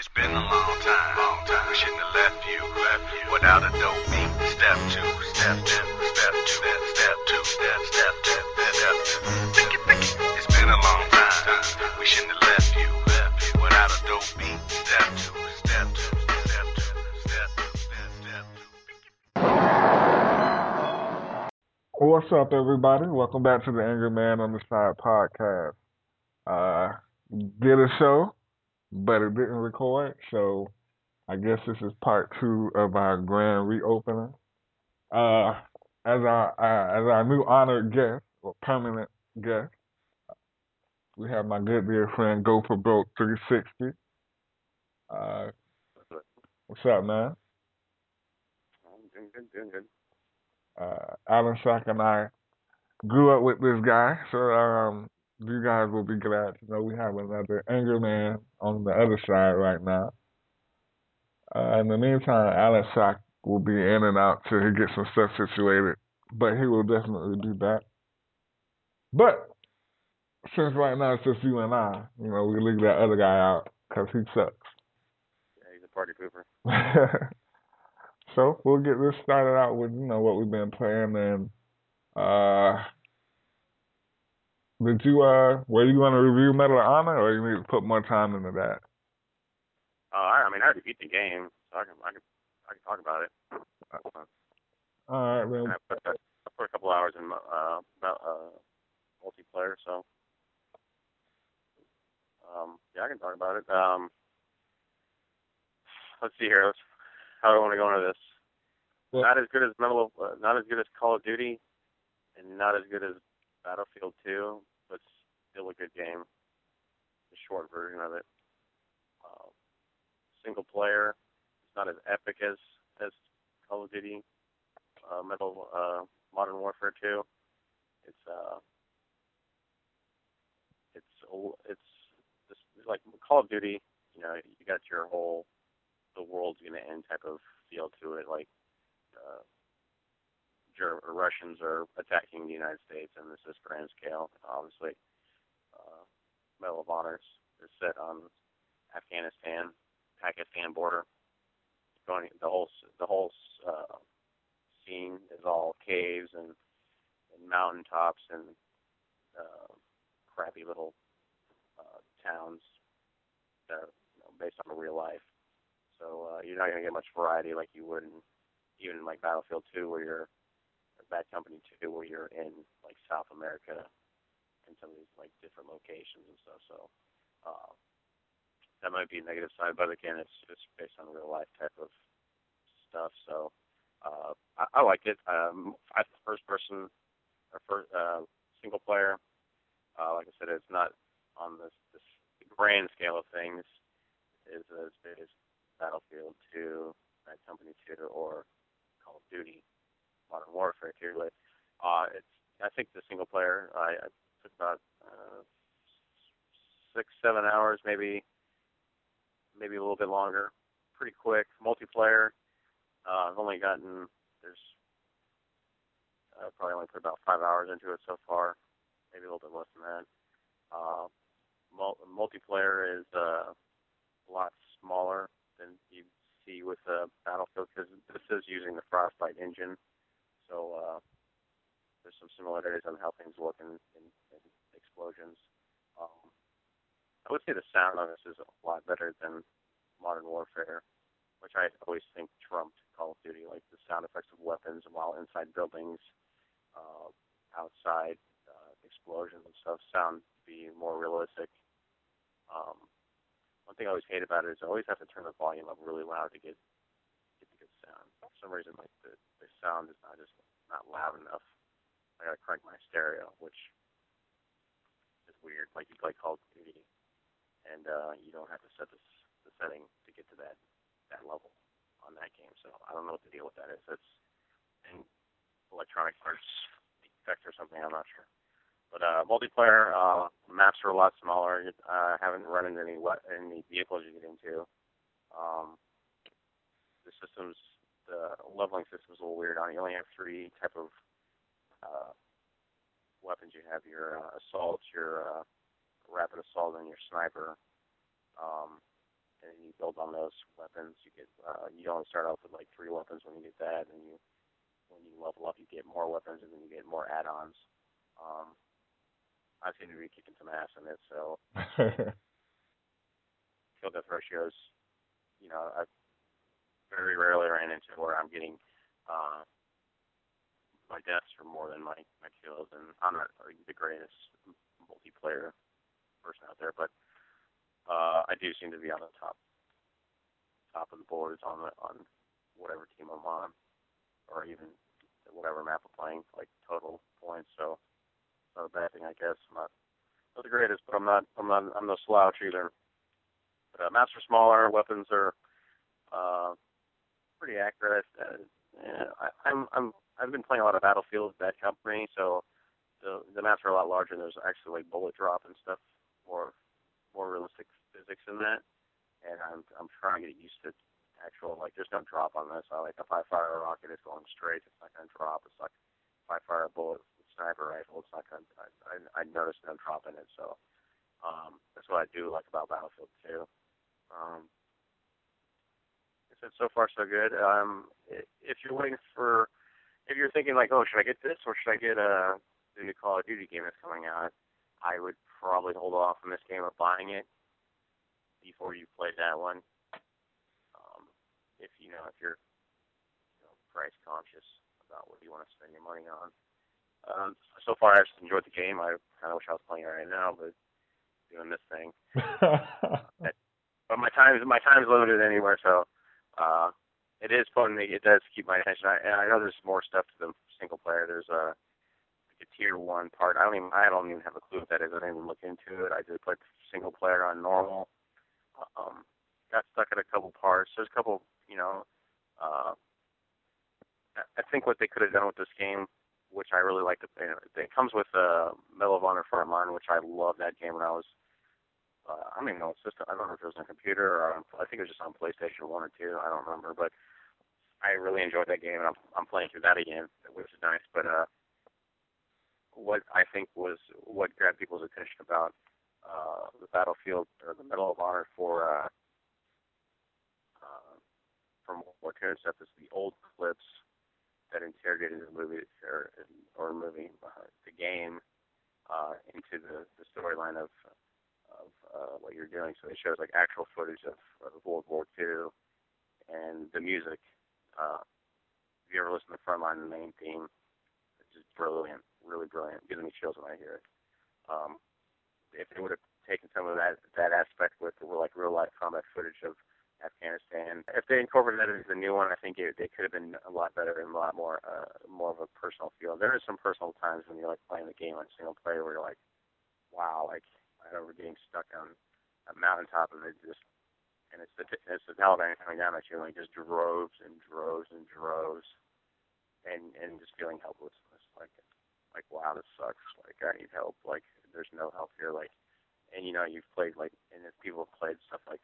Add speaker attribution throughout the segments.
Speaker 1: It's been a long time, long time. We shouldn't have left you, left you without a dope beat. Step two, step two, step two, step, step two, step, step two, step two. Think it, think it. It's been a long time. We shouldn't have left you, left you without a dope beat. Step two, step step step step, step two.
Speaker 2: What's up, everybody? Welcome back to the Angry Man on the Side podcast. Uh, did a show, but it didn't record, so I guess this is part two of our grand reopening. Uh, as our uh, as our new honored guest or permanent guest, we have my good dear friend Go for Broke 360. Uh, what's up, man?
Speaker 3: Doing good, doing good.
Speaker 2: uh, Alan Sack and I grew up with this guy, so um, you guys will be glad to know we have another anger man on the other side right now. Uh, in the meantime, Alan Sack will be in and out till he gets some stuff situated, but he will definitely do that. But since right now it's just you and I, you know, we leave that other guy out because he sucks.
Speaker 3: Yeah, he's a party pooper.
Speaker 2: so we'll get this started out with you know what we've been playing and uh did you uh were you gonna review Medal of Honor or you need to put more time into that?
Speaker 3: Uh, I, I mean, I already beat the game, so I can, I can, I can talk about it. Uh,
Speaker 2: All right, man.
Speaker 3: I put, I put a couple hours in uh, uh, multiplayer, so um, yeah, I can talk about it. Um, let's see here. Let's, how do I want to go into this?
Speaker 2: Well-
Speaker 3: not as good as Medal of, uh, not as good as Call of Duty, and not as good as Battlefield 2, but still a good game. The short version of it. Uh, single player. It's not as epic as as Call of Duty. Uh, Medal uh, Modern Warfare 2. It's uh, it's it's just like Call of Duty. You know, you got your whole the world's gonna end type of feel to it. Like uh, Ger- Russians are attacking the United States, and this is grand scale. Obviously, uh, Medal of Honors is set on Afghanistan, Pakistan border. Going the whole the whole uh, scene is all caves and, and mountain tops and uh, crappy little uh, towns that are you know, based on real life. So uh, you're not gonna get much variety like you would in even like Battlefield 2, where you're Bad Company 2, where you're in like South America and some of these like different locations and stuff. So uh, that might be a negative side, but again, it's it's based on real life type of stuff. So uh, I, I liked it. Um, I first person or first uh, single player. Uh, like I said, it's not on this this grand scale of things is as big as Battlefield 2, Bad Company 2, or Call of Duty, Modern Warfare 2. But uh, it's I think the single player I, I took about uh, six seven hours maybe maybe a little bit longer. Pretty quick. Multiplayer, uh, I've only gotten there's uh, probably only put about five hours into it so far, maybe a little bit less than that. Uh, mul- multiplayer is uh, a lot smaller than you see with uh, Battlefield because this is using the Frostbite engine, so uh, there's some similarities on how things look in, in, in explosions. Um, I would say the sound on this is a lot better than Modern Warfare, which I always think trumped Call of Duty, like the sound effects of weapons while inside buildings, uh, outside uh, explosions and stuff sound to be more realistic. Um, one thing I always hate about it is I always have to turn the volume up really loud to get get the good sound. For some reason, like the the sound is not just not loud enough. I gotta crank my stereo, which is weird. Like you play Call of Duty, and uh, you don't have to set this the setting to get to that that level on that game. So I don't know what the deal with that is. It's an electronic arts defect or something. I'm not sure. But uh, multiplayer uh, maps are a lot smaller. I uh, haven't run into any we- any vehicles you get into. Um, the systems, the leveling system is a little weird on it. You only have three type of uh, weapons. You have your uh, assault, your uh, rapid assault, and your sniper. Um, and then you go builds on those weapons. You get uh, you only start off with like three weapons when you get that, and you when you level up, you get more weapons, and then you get more add-ons. Um, I seem to be kicking some ass in it, so kill death ratios. You know, I very rarely ran into where I'm getting uh, my deaths are more than my my kills, and I'm not the greatest multiplayer person out there, but uh, I do seem to be on the top top of the boards on the on whatever team I'm on, or even whatever map I'm playing, like total points. So not a bad thing, I guess. I'm not not the greatest, but I'm not I'm not I'm no slouch either. But uh, maps are smaller, weapons are uh, pretty accurate. Uh, yeah, I, I'm I'm I've been playing a lot of Battlefield Bad Company, so the the maps are a lot larger. and There's actually like bullet drop and stuff, more more realistic physics in that. And I'm I'm trying to get used to actual like there's no drop on this. I like if I fire a rocket, it's going straight. It's not to drop. It's like if I fire a bullet with a sniper rifle, it's not to I I, I notice no drop in it. So um, that's what I do like about Battlefield 2. Um, so far so good. Um, if you're waiting for if you're thinking like, oh, should I get this or should I get uh, the new Call of Duty game that's coming out? I would probably hold off on this game of buying it before you play that one. Um, if you know if you're you know, price conscious about what you want to spend your money on. Um, so far, I've enjoyed the game. I kind of wish I was playing it right now, but doing this thing. but my time my time is limited anywhere, so uh, it is fun. It does keep my attention. I, I know there's more stuff to the single player. There's a like a tier one part. I don't even I don't even have a clue what that is. I didn't even look into it. I just played single player on normal. Um, got stuck at a couple parts. There's a couple, you know. Uh, I think what they could have done with this game, which I really like, to, it comes with uh, Medal of Honor Frontline, which I love that game when I was uh, I don't even know what system. I don't know if it was on a computer or on, I think it was just on PlayStation One or two. I don't remember, but I really enjoyed that game, and I'm I'm playing through that again, which is nice. But uh, what I think was what grabbed people's attention about uh, the Battlefield or the Medal of Honor for uh, uh, from II and stuff is the old clips that interrogated the movie or or movie uh, the game uh, into the the storyline of of uh, what you're doing. So it shows like actual footage of, of World War II and the music uh, if you ever listen to Frontline, the main theme, it's just brilliant, really brilliant. It gives me chills when I hear it. Um, if they would have taken some of that that aspect with like real life combat footage of Afghanistan, if they incorporated that into the new one, I think it, it could have been a lot better and a lot more uh, more of a personal feel. There are some personal times when you're like playing the game on single player where you're like, wow, like I remember getting stuck on a mountaintop and it just and it's the it's the Taliban coming down at you like just droves and droves and droves, and and just feeling helplessness, like like wow this sucks, like I need help, like there's no help here, like, and you know you've played like and if people have played stuff like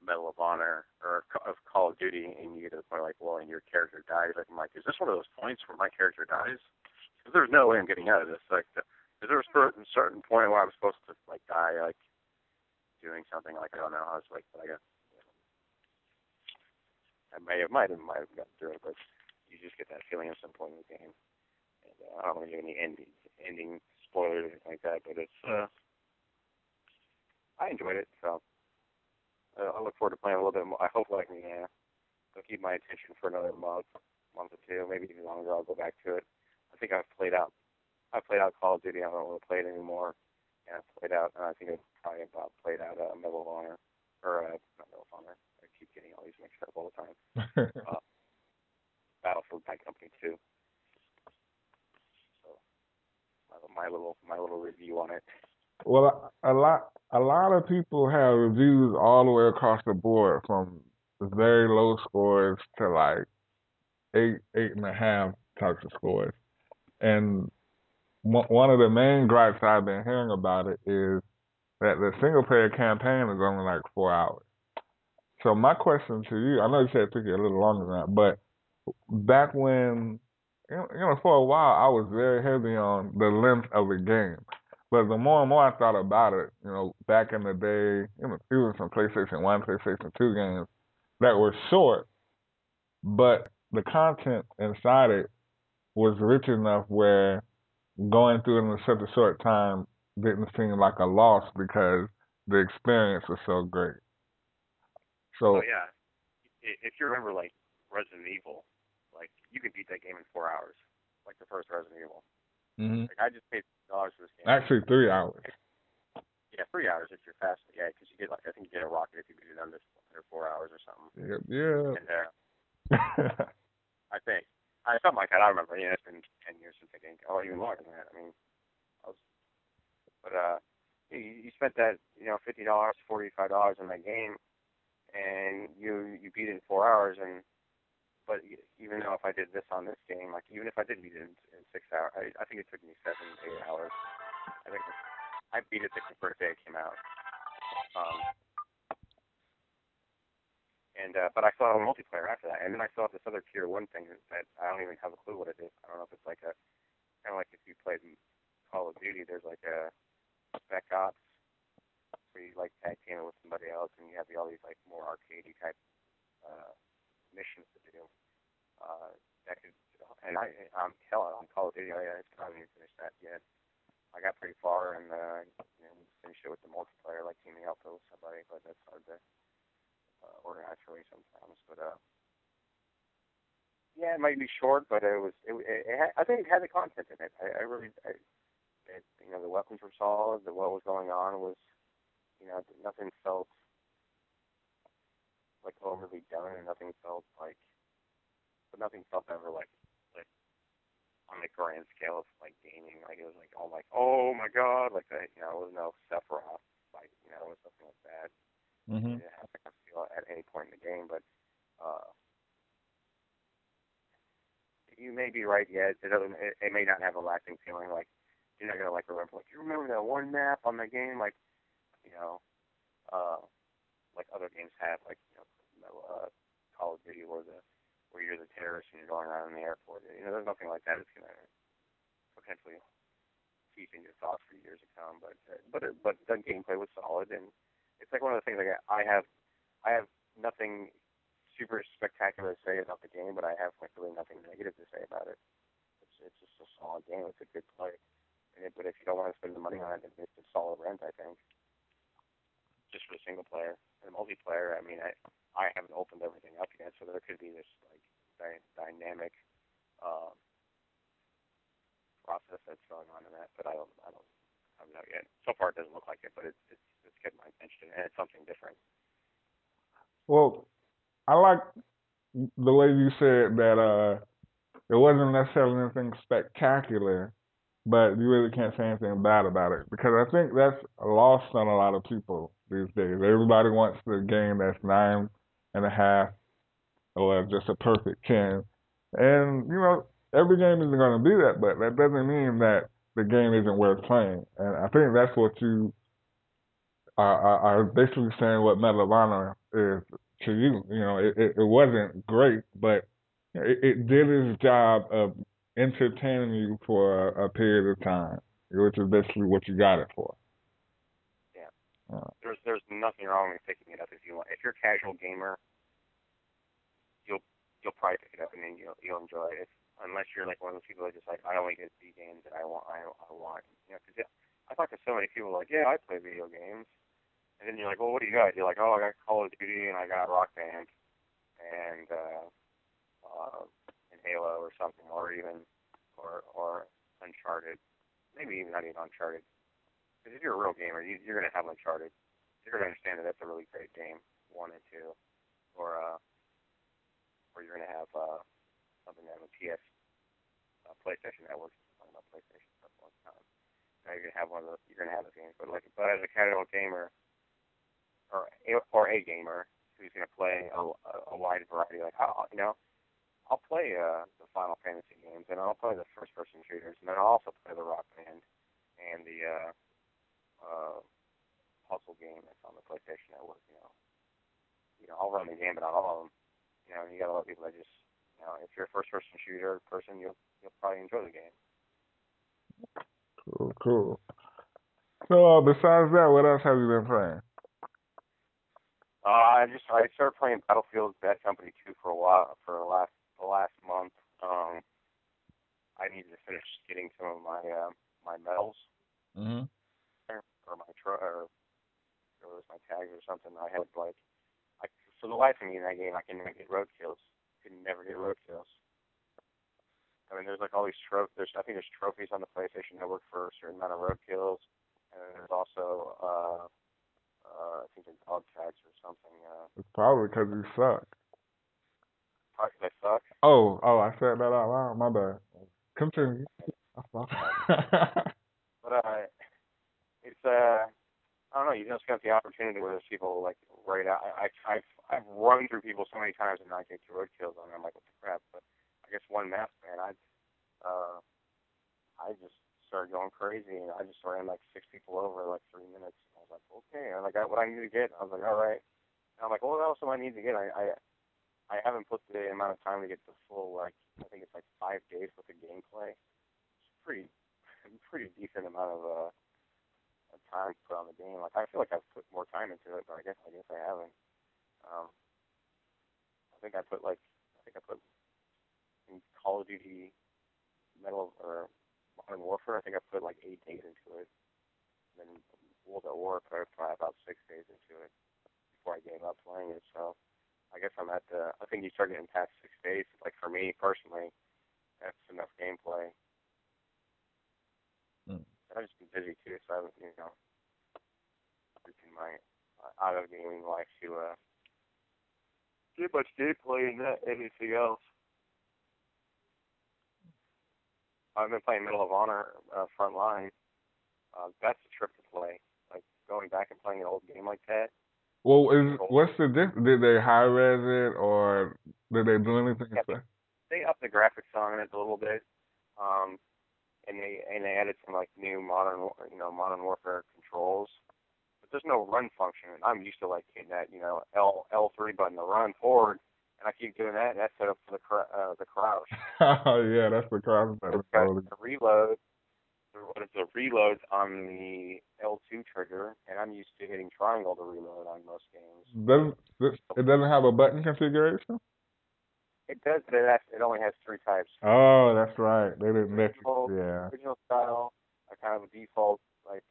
Speaker 3: Medal of Honor or of Call of Duty, and you get to the point like well, and your character dies, like I'm like, is this one of those points where my character dies? Because there's no way I'm getting out of this, like. Is there a certain certain point where I'm supposed to like die, like doing something like I don't know. I was like, but I guess you know, I may have might have might have gotten through it, but you just get that feeling at some point in the game. And uh, I don't want to give any ending ending spoilers or anything like that, but it's uh, I enjoyed it. So uh, I look forward to playing a little bit more. I hope like me, yeah, it'll keep my attention for another month, month or two, maybe even longer. I'll go back to it. I think I've played out. I played out Call of Duty. I don't really play it anymore yeah, played out. Uh, I think it's probably about played out uh, Medal of Honor or uh, not Medal of Honor. I keep getting all these mixed up all the time. uh, Battlefield Bad Company 2. So my little my little review on it.
Speaker 2: Well, a lot a lot of people have reviews all the way across the board, from very low scores to like eight eight and a half types of scores, and one of the main gripes I've been hearing about it is that the single player campaign is only like four hours. So my question to you, I know you said it took you a little longer than that, but back when you know, for a while I was very heavy on the length of the game. But the more and more I thought about it, you know, back in the day, you know, even some PlayStation One, PlayStation Two games that were short, but the content inside it was rich enough where going through it in such a short time didn't seem like a loss because the experience was so great. So
Speaker 3: Oh yeah, if you remember like Resident Evil, like you could beat that game in four hours, like the first Resident Evil.
Speaker 2: hmm
Speaker 3: Like I just paid dollars for this game.
Speaker 2: actually three hours.
Speaker 3: Yeah, three hours if you're fast. Yeah, because you get like I think you get a rocket if you beat it under under four hours or something.
Speaker 2: Yeah, yeah.
Speaker 3: And uh, I think I something like that. I remember. Yeah, it's been ten years since I game. Oh, even longer than that. I mean, I was, but uh, you, you spent that you know fifty dollars, forty five dollars on that game, and you you beat it in four hours. And but even though if I did this on this game, like even if I did beat it in, in six hours, I, I think it took me seven eight hours. I think I beat it the first day it came out. Um, and uh, but I have a multiplayer after that, and then I have this other tier one thing that I don't even have a clue what it is. I don't know if it's like a kind of like if you played Call of Duty, there's like a Spec Ops where you like tag team with somebody else, and you have all these like more arcadey type uh, missions to do. Uh, that could, and I, I'm hell on Call of Duty. I, I haven't even finished that yet. I got pretty far and uh, you know, finished it with the multiplayer, like teaming up with somebody, but that's hard to uh, for me sometimes. But uh, yeah, it might be short, but it was. It, it, it had, I think it had the content in it. I, I really, I, it, you know, the weapons were solid. The what was going on was, you know, nothing felt like overly done, and nothing felt like, but nothing felt ever like, like on the grand scale of like gaming. Like it was like, oh like, oh my god, like that. You know, it was no Sephiroth, like you know, it was nothing like that.
Speaker 2: Mm-hmm.
Speaker 3: You didn't have to it at any point in the game, but uh, you may be right. Yeah, it doesn't. It, it may not have a lasting feeling. Like you're not gonna like remember. Like you remember that one map on the game, like you know, uh, like other games have, like you know, uh, Call of Duty where the where you're the terrorist and you're going around in the airport. You know, there's nothing like that. It's gonna potentially keep in your thoughts for years to come. But uh, but it, but the gameplay was solid, and it's like one of the things like I have I have nothing super spectacular to say about the game, but I have like really nothing negative to say about it. It's it's just a solid game. It's a good play. It, but if you don't want to spend the money on it, it's a solid rent, I think. Just for the single player. And multiplayer, I mean, I I haven't opened everything up yet, so there could be this like dy- dynamic um, process that's going on in that. But I don't I don't I don't know yet. So far, it doesn't look like it, but it's it's it's getting my attention, and it's something different.
Speaker 2: Well, I like the way you said that uh, it wasn't necessarily anything spectacular, but you really can't say anything bad about it because I think that's lost on a lot of people these days. Everybody wants the game that's nine and a half or just a perfect ten, and you know every game isn't going to be that, but that doesn't mean that the game isn't worth playing. And I think that's what you are, are, are basically saying what Medal of Honor is to you. You know, it, it, it wasn't great, but it, it did its job of entertaining you for a, a period of time, which is basically what you got it for.
Speaker 3: Yeah. There's there's nothing wrong with picking it up if you want. If you're a casual gamer, you'll you'll probably pick it up and then you'll you'll enjoy it. If, unless you're like one of those people that just like I only get the games that I want. I I want. You know, because I talk to so many people like, yeah, I play video games, and then you're like, well, what do you got? You're like, oh, I got Call of Duty and I got Rock Band, and uh, uh, and Halo or something, or even or or Uncharted, maybe even not even Uncharted. Because if you're a real gamer, you, you're gonna have Uncharted. You're gonna understand that that's a really great game, one and two, or uh, or you're gonna have uh, something that with PS, uh, PlayStation Network. Talking about PlayStation stuff all the time. Now you're gonna have one of those. You're gonna have those games, but like, but as a casual gamer, or or a gamer who's gonna play a, a, wide variety, like I'll, you know, I'll play uh, the Final Fantasy games, and I'll play the first-person shooters, and then I'll also play the Rock Band and the uh, uh, puzzle game that's on the PlayStation Network. You know, you know, I'll run the game, but not all of them. You know, you got a lot of people that just, you know, if you're a first-person shooter person, you'll you'll probably enjoy the game.
Speaker 2: cool, cool. So uh, besides that, what else have you been playing?
Speaker 3: Uh, I just I started playing Battlefield Bad Company 2 for a while for the last the last month. Um, I needed to finish getting some of my uh, my medals
Speaker 2: Mm-hmm.
Speaker 3: or my tro- or or it was my tags or something. I had like I for the life of me in that game I can never get road kills. Could never get road kills. I mean, there's like all these trophies. There's I think there's trophies on the PlayStation Network for a certain amount of road kills, and then there's also uh, uh, I think dog tags or something. Uh,
Speaker 2: It's probably because you suck.
Speaker 3: probably I suck.
Speaker 2: Oh, oh, I said that out loud. My bad. Continue.
Speaker 3: But uh, it's uh, I don't know. You just got the opportunity where there's people like right out. I, I I've I've run through people so many times and not get two road kills on them. I'm like, what the crap? But I guess one map, man, I uh, I just started going crazy and I just ran like six people over in like three minutes. Was like, okay, and I got what I need to get. I was like, all right. And I'm like, well, what else do I need to get? I I I haven't put the amount of time to get the full like I think it's like five days worth of gameplay. It's pretty pretty decent amount of uh time put on the game. Like I feel like I've put more time into it, but I guess I guess I haven't. Um, I think I put like I think I put in Call of Duty Medal of, or Modern Warfare. I think I put like eight days into it. And then World at War, I put probably about six days into it before I gave up playing it. So I guess I'm at the. I think you start getting past six days. Like for me personally, that's enough gameplay.
Speaker 2: Mm.
Speaker 3: I've just been busy too, so I haven't, you know, using my uh, out of gaming life to uh get much gameplay and not anything else. I've been playing Medal of Honor uh, Frontline. Uh, that's a trip to play. Going back and playing an old game like that.
Speaker 2: well, is what's the difference? Did they high res it or did they do anything?
Speaker 3: Yeah,
Speaker 2: special?
Speaker 3: They upped the graphics on it a little bit, um, and they and they added some like new modern, you know, modern warfare controls. But there's no run function. And I'm used to like hitting that, you know, L L3 button to run forward, and I keep doing that, and that's set up for the cr- uh, the crouch.
Speaker 2: oh yeah, that's the cross
Speaker 3: It's got the reload. What is the reload on the L2 trigger, and I'm used to hitting triangle to reload on most games.
Speaker 2: Doesn't it doesn't have a button configuration?
Speaker 3: It does, but it, has, it only has three types.
Speaker 2: Oh, that's right. They didn't let
Speaker 3: Original,
Speaker 2: you. Yeah.
Speaker 3: original style, a kind of a default like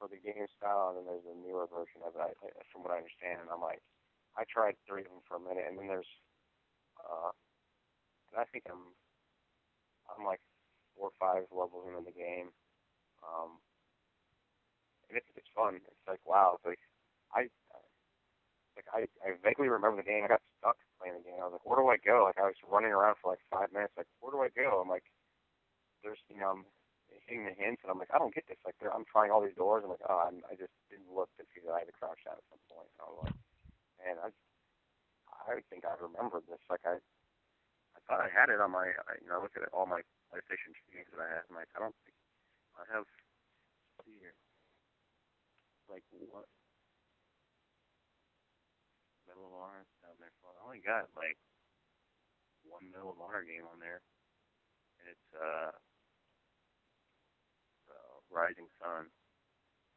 Speaker 3: for the game style, and then there's a newer version of it. From what I understand, and I'm like, I tried three of them for a minute, and then there's, uh, and I think I'm, I'm like four or five levels into the game, um, and it's it's fun. It's like wow, it's like I, like I I vaguely remember the game. I got stuck playing the game. I was like, where do I go? Like I was running around for like five minutes. Like where do I go? I'm like, there's you know I'm hitting the hints, and I'm like, I don't get this. Like I'm trying all these doors. I'm like, oh, I'm, I just didn't look to see that I had to crouch down at some point. And I was like, man, I I think I remembered this. Like I I thought I had it on my I, you know I looked at it, all my PlayStation games that I had. And like I don't think I have See here. Like what? Medal of Honor down there. I only got like one Medal of Honor game on there, and it's uh, uh Rising Sun.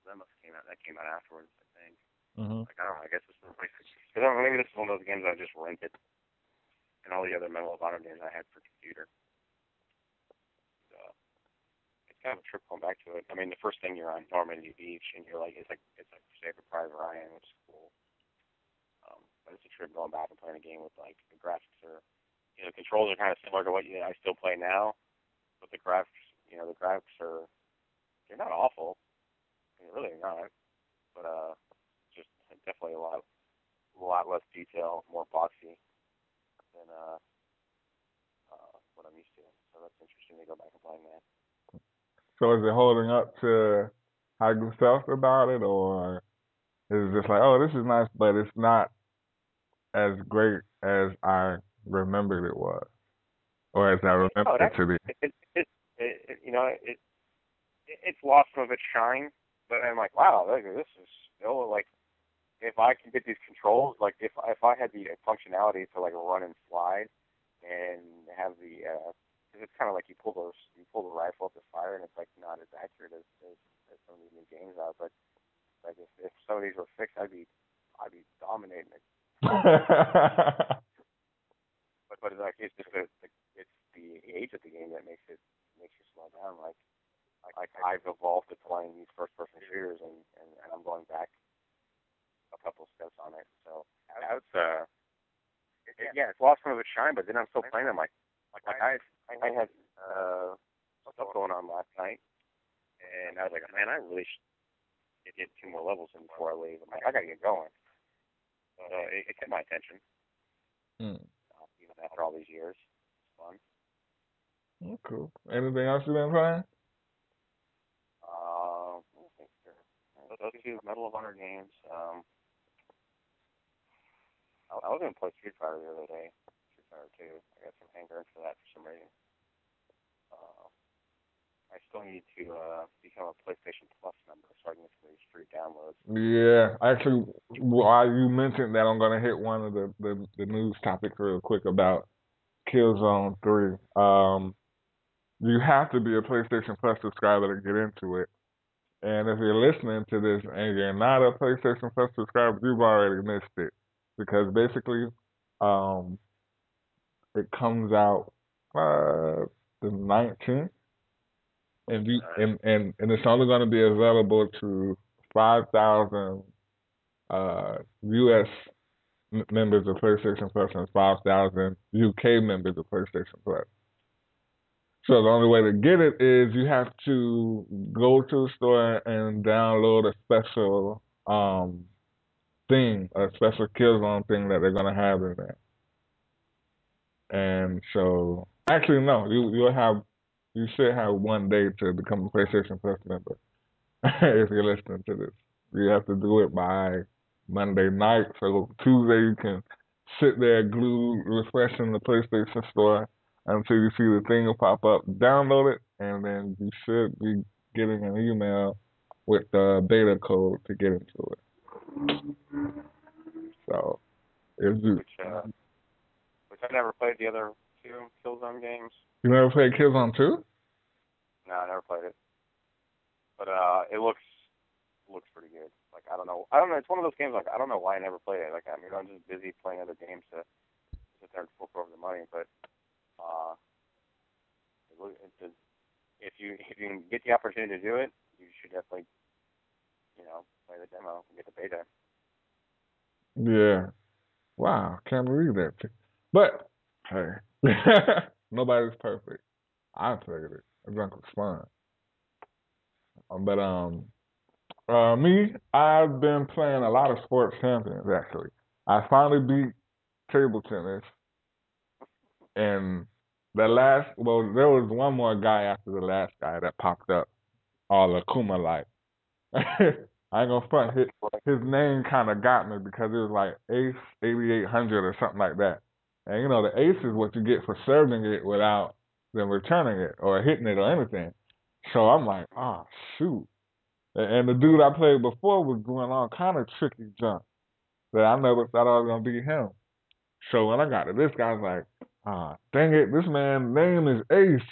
Speaker 3: That must have came out. That came out afterwards, I think.
Speaker 2: Mhm.
Speaker 3: Like I don't know. I guess it's. But then maybe this is one of those games I just rented, and all the other Medal of Honor games I had for computer. Kind of a trip going back to it. I mean, the first thing you're on Normandy Beach, and you're like, it's like it's like Saving Private Ryan, which is cool. Um, but it's a trip going back and playing a game with like the graphics are, you know, the controls are kind of similar to what you, I still play now, but the graphics, you know, the graphics are they're not awful. I mean, really not. But uh, just definitely a lot, a lot less detail, more boxy than uh, uh, what I'm used to. So that's interesting to go back and playing that.
Speaker 2: So is it holding up to how you felt about it, or is it just like, oh, this is nice, but it's not as great as I remembered it was, or as I remember
Speaker 3: Oh,
Speaker 2: it to be?
Speaker 3: It, it, it, you know, it, it it's lost some of its shine. But I'm like, wow, this is still like, if I can get these controls, like if if I had the functionality to like run and slide, and have the, uh, it's kind of like you pull those, you pull the rifle up to fire, and it's like not as accurate as as, as some of these new games out, but like if, if some of these were fixed, I'd be I'd be dominating it. But but like it's just the, the it's the age of the game that makes it makes you slow down. Like like I've evolved to playing these first person shooters, and, and and I'm going back a couple steps on it. So that's uh it, yeah, it's lost some of its shine, but then I'm still playing them. Like like I I had uh stuff going on last night, and I was like, man, I really should get two more levels in before I leave. I'm like, I gotta get going. So it, it kept my attention.
Speaker 2: Mm.
Speaker 3: Uh, even after all these years, it's fun.
Speaker 2: Oh, cool. Anything else you been playing?
Speaker 3: Uh, I think there. Those two Medal of Honor games. Um, I, I was gonna play Street Fighter the other day. Fighter Two. I got some hankering for that for some reason. Uh, I still need to uh, become a PlayStation Plus member so I can get some of these free downloads.
Speaker 2: Yeah, actually, while you mentioned that, I'm gonna hit one of the the, the news topics real quick about Killzone Three. Um, you have to be a PlayStation Plus subscriber to get into it. And if you're listening to this and you're not a PlayStation Plus subscriber, you've already missed it because basically, um, it comes out uh, the 19th, and and and and it's only going to be available to 5,000 uh, U.S. m- members of PlayStation Plus and 5,000 UK members of PlayStation Plus. So the only way to get it is you have to go to the store and download a special um thing, a special Killzone thing that they're gonna have in there. And so actually no, you you'll have you should have one day to become a PlayStation Plus member if you're listening to this. You have to do it by Monday night. So Tuesday you can sit there glued refreshing the PlayStation Store until you see the thing pop up. Download it, and then you should be getting an email with the beta code to get into it. So, if you
Speaker 3: I never played the other two Killzone games.
Speaker 2: you never played Killzone two?
Speaker 3: No, I never played it. But uh, it looks looks pretty good. Like I don't know, I don't know. It's one of those games like I don't know why I never played it. Like I mean, I'm just busy playing other games to sit there and fork over the money. But uh, it, it, it, if you if you can get the opportunity to do it, you should definitely you know play the demo and get the beta.
Speaker 2: Yeah. Wow, can't believe that. But hey, nobody's perfect. I played it. Think it was fun. Um, But um, uh, me, I've been playing a lot of sports champions. Actually, I finally beat table tennis, and the last. Well, there was one more guy after the last guy that popped up, all Akuma like. I ain't gonna front. His, his name kind of got me because it was like Ace 8800 or something like that. And you know, the ace is what you get for serving it without them returning it or hitting it or anything. So I'm like, oh shoot. And the dude I played before was doing all kind of tricky jump that I never thought I was gonna beat him. So when I got to this guy, I was like, ah, dang it, this man's name is Ace.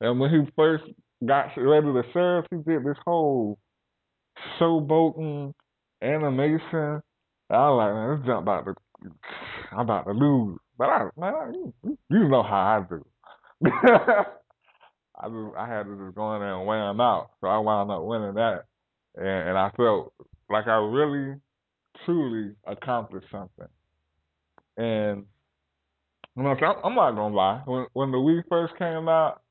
Speaker 2: And when he first got ready to serve, he did this whole showboating animation. I was like, man, this jump about to, I'm about to lose. But I, man, you, you know how I do. I just, I had to just go in there and wear him out. So I wound up winning that, and, and I felt like I really, truly accomplished something. And I'm, I'm not gonna lie. When when the Wii first came out,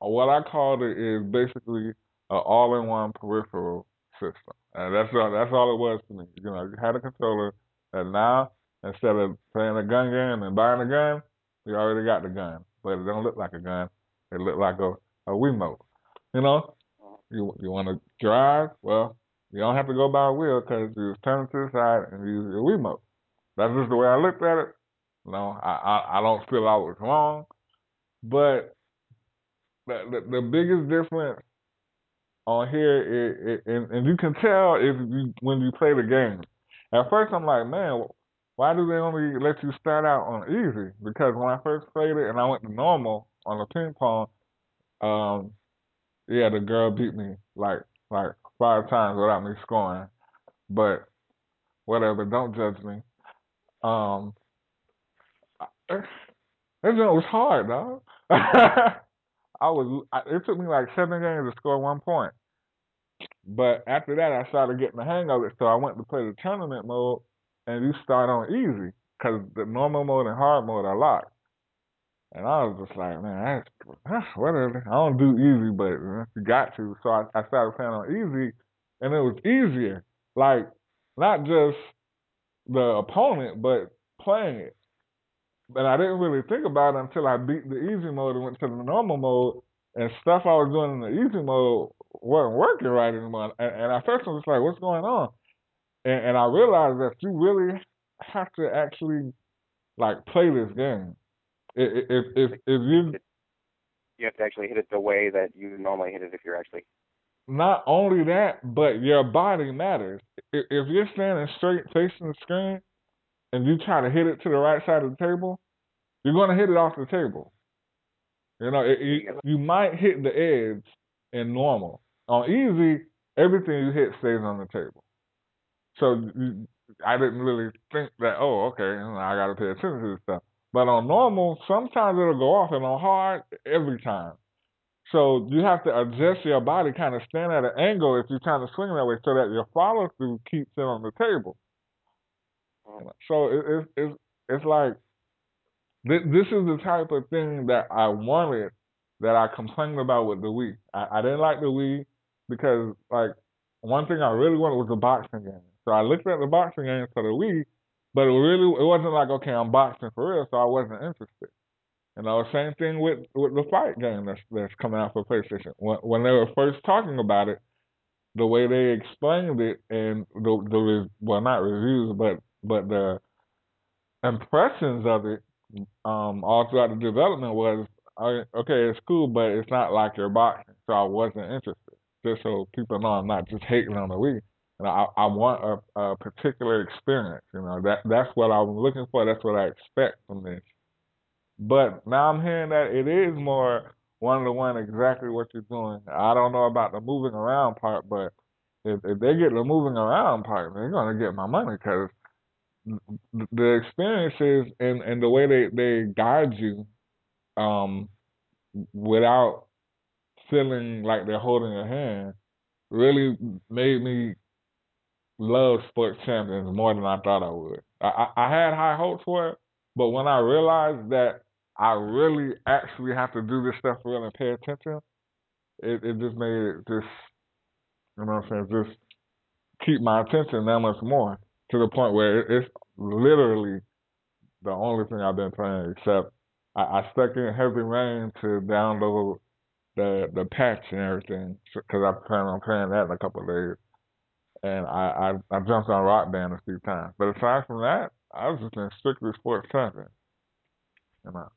Speaker 2: what I called it is basically an all-in-one peripheral system, and that's all. That's all it was to me. You know, you had a controller, and now instead of playing a gun game and buying a gun, you already got the gun, but it don't look like a gun. It look like a a Wiimote. You know, you you want to drive? Well, you don't have to go by a wheel because you just turn to the side and use your Wiimote. That's just the way I looked at it. You know, I I, I don't feel I was wrong, but the, the the biggest difference on here and, and you can tell if you when you play the game. At first, I'm like, man, why do they only let you start out on easy? Because when I first played it and I went to normal on the ping pong, um, yeah, the girl beat me like like five times without me scoring. But whatever, don't judge me. Um, it, it was hard, though. I was. It took me like seven games to score one point. But after that, I started getting the hang of it. So I went to play the tournament mode, and you start on easy because the normal mode and hard mode are locked. And I was just like, man, that's, whatever. I don't do easy, but you got to. So I, I started playing on easy, and it was easier. Like not just the opponent, but playing it. But I didn't really think about it until I beat the easy mode and went to the normal mode, and stuff I was doing in the easy mode wasn't working right anymore. And, and at first I was like, what's going on? And, and I realized that you really have to actually like play this game. If if if, if you
Speaker 3: you have to actually hit it the way that you normally hit it if you're actually
Speaker 2: not only that, but your body matters. If you're standing straight facing the screen and you try to hit it to the right side of the table, you're going to hit it off the table. You know, it, you, you might hit the edge in normal. On easy, everything you hit stays on the table. So I didn't really think that, oh, okay, I got to pay attention to this stuff. But on normal, sometimes it'll go off, and on hard, every time. So you have to adjust your body, kind of stand at an angle if you're trying to swing that way, so that your follow through keeps it on the table. So it, it, it's it's like this, this is the type of thing that I wanted that I complained about with the Wii. I, I didn't like the Wii because like one thing I really wanted was a boxing game. So I looked at the boxing game for the Wii, but it really it wasn't like okay I'm boxing for real, so I wasn't interested. You know, same thing with with the fight game that's that's coming out for PlayStation. When when they were first talking about it, the way they explained it and the the well not reviews but but the impressions of it um all throughout the development was okay it's cool but it's not like your boxing so I wasn't interested just so people know I'm not just hating on the Wii and I I want a, a particular experience you know that that's what I'm looking for that's what I expect from this but now I'm hearing that it is more one to one exactly what you're doing. I don't know about the moving around part, but if, if they get the moving around part, they're gonna get my money because the experiences and and the way they they guide you, um, without feeling like they're holding your hand, really made me love sports champions more than I thought I would. I, I had high hopes for it, but when I realized that I really actually have to do this stuff real and pay attention, it, it just made it just, you know what I'm saying, just keep my attention that much more to the point where it's literally the only thing I've been playing except I, I stuck in Heavy Rain to download the the patch and everything because I plan on playing that in a couple of days. And I, I I jumped on Rock Band a few times, but aside from that, I was just been strictly sports champion. You know.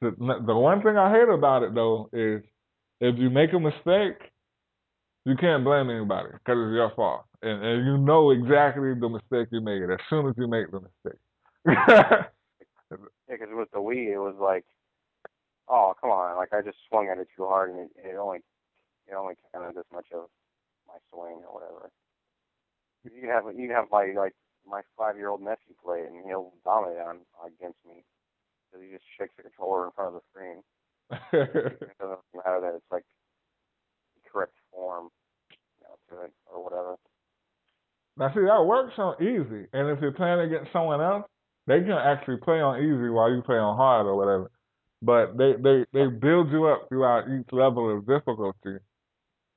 Speaker 2: The, the one thing I hate about it though is if you make a mistake, you can't blame anybody because it's your fault, and and you know exactly the mistake you made as soon as you make the mistake.
Speaker 3: yeah, because with the Wii, it was like, oh come on, like I just swung at it too hard, and it, it only it only counted this much of my swing or whatever. You have you have my like my five year old nephew play, it, and he'll dominate on against me because he just shakes the controller in front of the screen. it doesn't matter that it's like the correct form you know, to it or whatever.
Speaker 2: Now see that works on easy, and if you're playing against someone else, they can actually play on easy while you play on hard or whatever. But they they they build you up throughout each level of difficulty,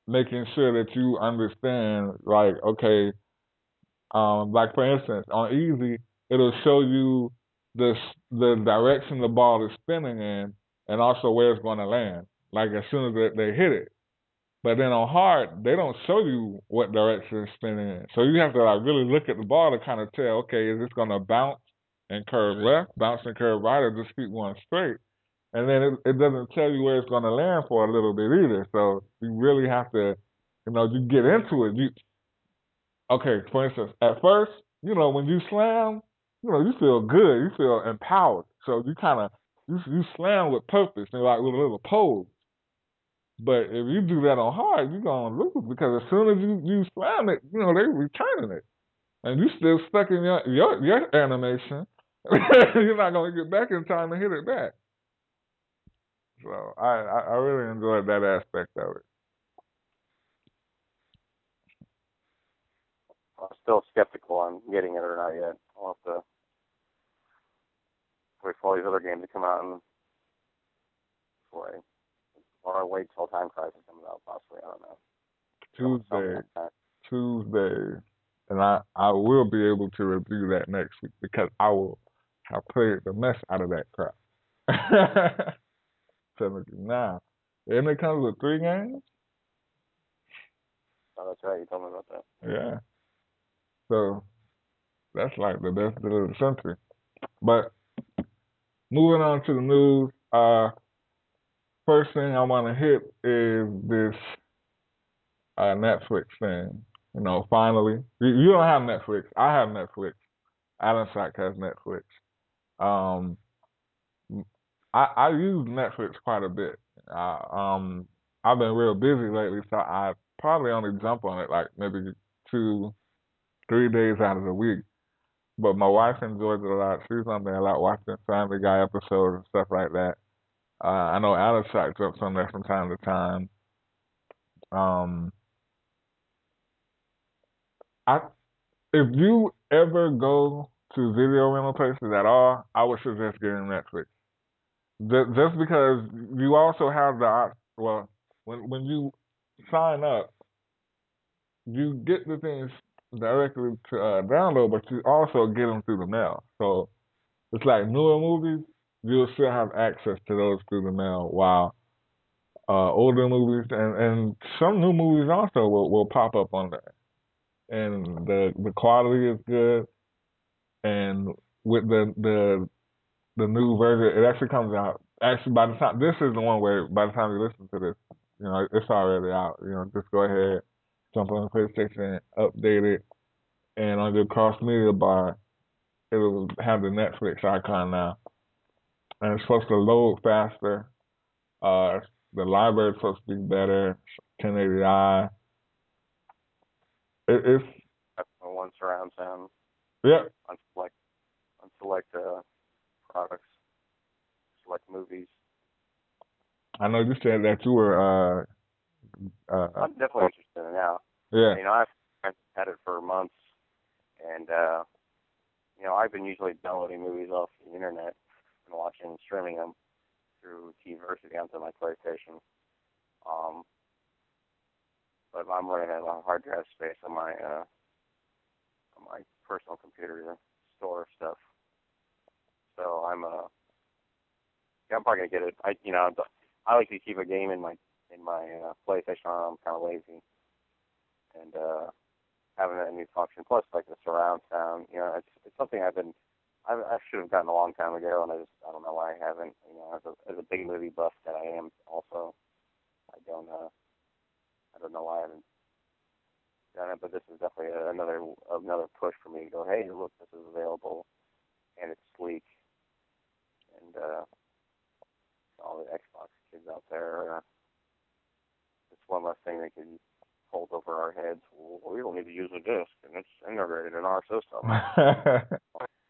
Speaker 2: making sure that you understand like okay, um, like for instance on easy it'll show you the the direction the ball is spinning in, and also where it's going to land. Like as soon as they, they hit it. But then on hard, they don't show you what direction it's spinning in. So you have to like really look at the ball to kind of tell, okay, is this going to bounce and curve left, bounce and curve right, or just keep going straight? And then it, it doesn't tell you where it's going to land for a little bit either. So you really have to, you know, you get into it. You okay? For instance, at first, you know, when you slam, you know, you feel good, you feel empowered. So you kind of you you slam with purpose and like with a little pose. But if you do that on hard, you're gonna lose because as soon as you you slam it, you know they're returning it, and you still stuck in your your your animation. you're not gonna get back in time to hit it back. So I I, I really enjoyed that aspect of it.
Speaker 3: I'm still skeptical on getting it or not yet. I'll have to wait for all these other games to come out and before I or I wait till Time Crisis comes out possibly. I don't know.
Speaker 2: Tuesday,
Speaker 3: like.
Speaker 2: Tuesday, and I I will be able to review that next week because I will have played the mess out of that crap. Telling you now, and it comes with three games.
Speaker 3: Oh, that's right. You told me about that.
Speaker 2: Yeah. So that's like the best of the century. But moving on to the news, uh, first thing I want to hit is this uh, Netflix thing. You know, finally, you, you don't have Netflix. I have Netflix. Alan Sack has Netflix. Um, I I use Netflix quite a bit. Uh, um, I've been real busy lately, so I probably only jump on it like maybe two, three days out of the week. But my wife enjoys it a lot. She's on there a lot watching Family Guy episodes and stuff like that. Uh, I know Alex Sack up on there from time to time. Um, I if you ever go to video rental places at all, I would suggest getting Netflix. Just, because you also have the well, when when you sign up, you get the things directly to uh, download, but you also get them through the mail. So it's like newer movies, you'll still have access to those through the mail, while uh, older movies and, and some new movies also will, will pop up on there. And the the quality is good, and with the the the new version, it actually comes out. Actually, by the time this is the one where by the time you listen to this, you know it's already out. You know, just go ahead, jump on the PlayStation, update it, and on your cross media bar, it'll have the Netflix icon now, and it's supposed to load faster. Uh, the library is supposed to be better, 1080i. It, it's
Speaker 3: That's the one surround sound
Speaker 2: yeah,
Speaker 3: on select on select uh, products, select movies.
Speaker 2: I know you said that you were uh uh
Speaker 3: I'm definitely interested in it now.
Speaker 2: Yeah
Speaker 3: You know, I've had it for months, and uh, you know, I've been usually downloading movies off the internet and watching and streaming them through TVersity onto my PlayStation. Um, but I'm running out of hard drive space on my uh, on my personal computer to store stuff. So I'm uh, yeah, I'm probably gonna get it. I you know, I like to keep a game in my in my uh, PlayStation. I'm kind of lazy, and uh, having that new function plus like the surround sound, you know, it's it's something I've been I, I should have gotten a long time ago, and I just I don't know why I haven't. You know, as a as a big movie buff that I am, also, I don't uh I don't know why I haven't done it. But this is definitely another another push for me to go. Hey, look, this is available, and it's sleek, and uh, all the Xbox kids out there. Uh, it's one less thing they can hold over our heads. Well, we don't need to use a disc, and it's integrated in our system.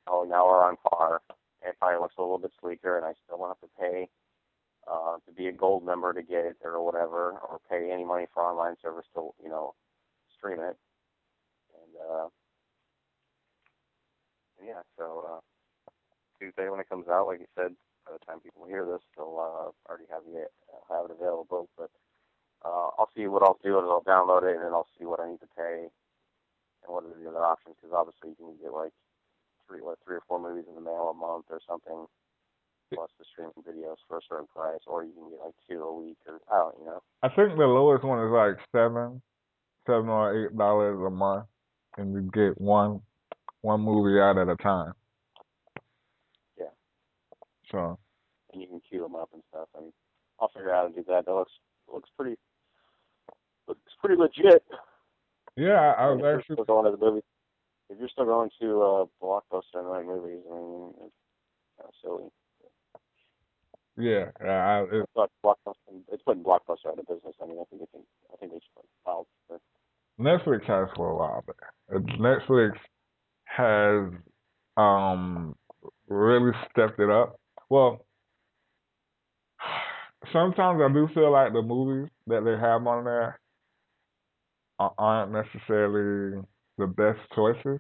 Speaker 3: oh, now we're on par. It probably looks a little bit sleeker, and I still don't have to pay uh, to be a gold member to get it or whatever, or pay any money for online service to you know stream it. And uh, yeah, so uh, Tuesday when it comes out, like you said, by the time people hear this, they'll uh, already have it have it available. But uh, I'll see what I'll do is I'll download it and then I'll see what I need to pay and what are the other options because obviously you can get like three what three or four movies in the mail a month or something plus the streaming videos for a certain price or you can get like two a week or I don't you know
Speaker 2: I think the lowest one is like seven, seven or eight dollars a month, and you get one one movie out at a time.
Speaker 3: Yeah.
Speaker 2: So
Speaker 3: and you can queue them up and stuff and I'll figure out how to do that that looks looks pretty looks pretty legit
Speaker 2: yeah, I, I was actually
Speaker 3: still going to the movie if you're still going to uh blockbuster and like movies I mean it's kind of silly
Speaker 2: Yeah, I, it,
Speaker 3: It's like blockbuster. It's putting blockbuster out of business. I mean, I think it's. I think they just filed for.
Speaker 2: Netflix has for a while, but uh, Netflix has um really stepped it up. Well, sometimes I do feel like the movies that they have on there aren't necessarily the best choices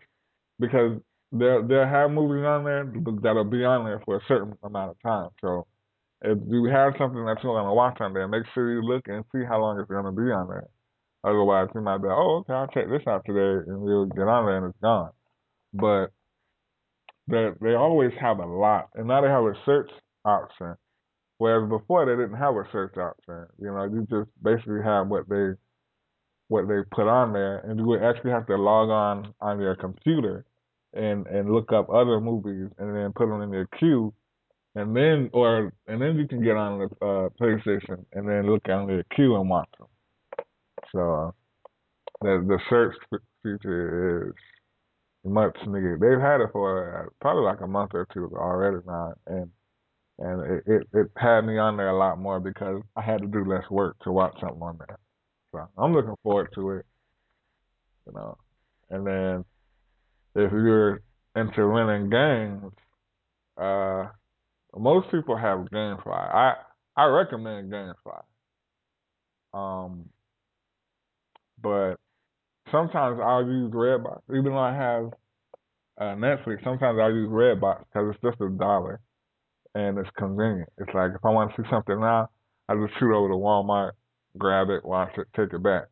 Speaker 2: because they'll they'll have movies on there that'll be on there for a certain amount of time. So if you have something that you want to watch on there, make sure you look and see how long it's to be on there. Otherwise, you might be, like, oh, okay, I'll check this out today, and you'll get on there and it's gone. But they they always have a lot, and now they have a search option. Whereas before they didn't have a search option. You know, you just basically have what they what they put on there, and you would actually have to log on on your computer and and look up other movies and then put them in your queue, and then or and then you can get on the uh, PlayStation and then look on your queue and watch them. So uh, the the search feature is much needed. They've had it for uh, probably like a month or two already now, and and it, it it had me on there a lot more because I had to do less work to watch something on there. So I'm looking forward to it, you know. And then if you're into winning games, uh, most people have GameFly. I I recommend GameFly. Um, but sometimes I'll use Redbox, even though I have uh, Netflix. Sometimes I'll use Redbox because it's just a dollar and it's convenient. It's like if I want to see something now, I just shoot over to Walmart, grab it, watch it, take it back.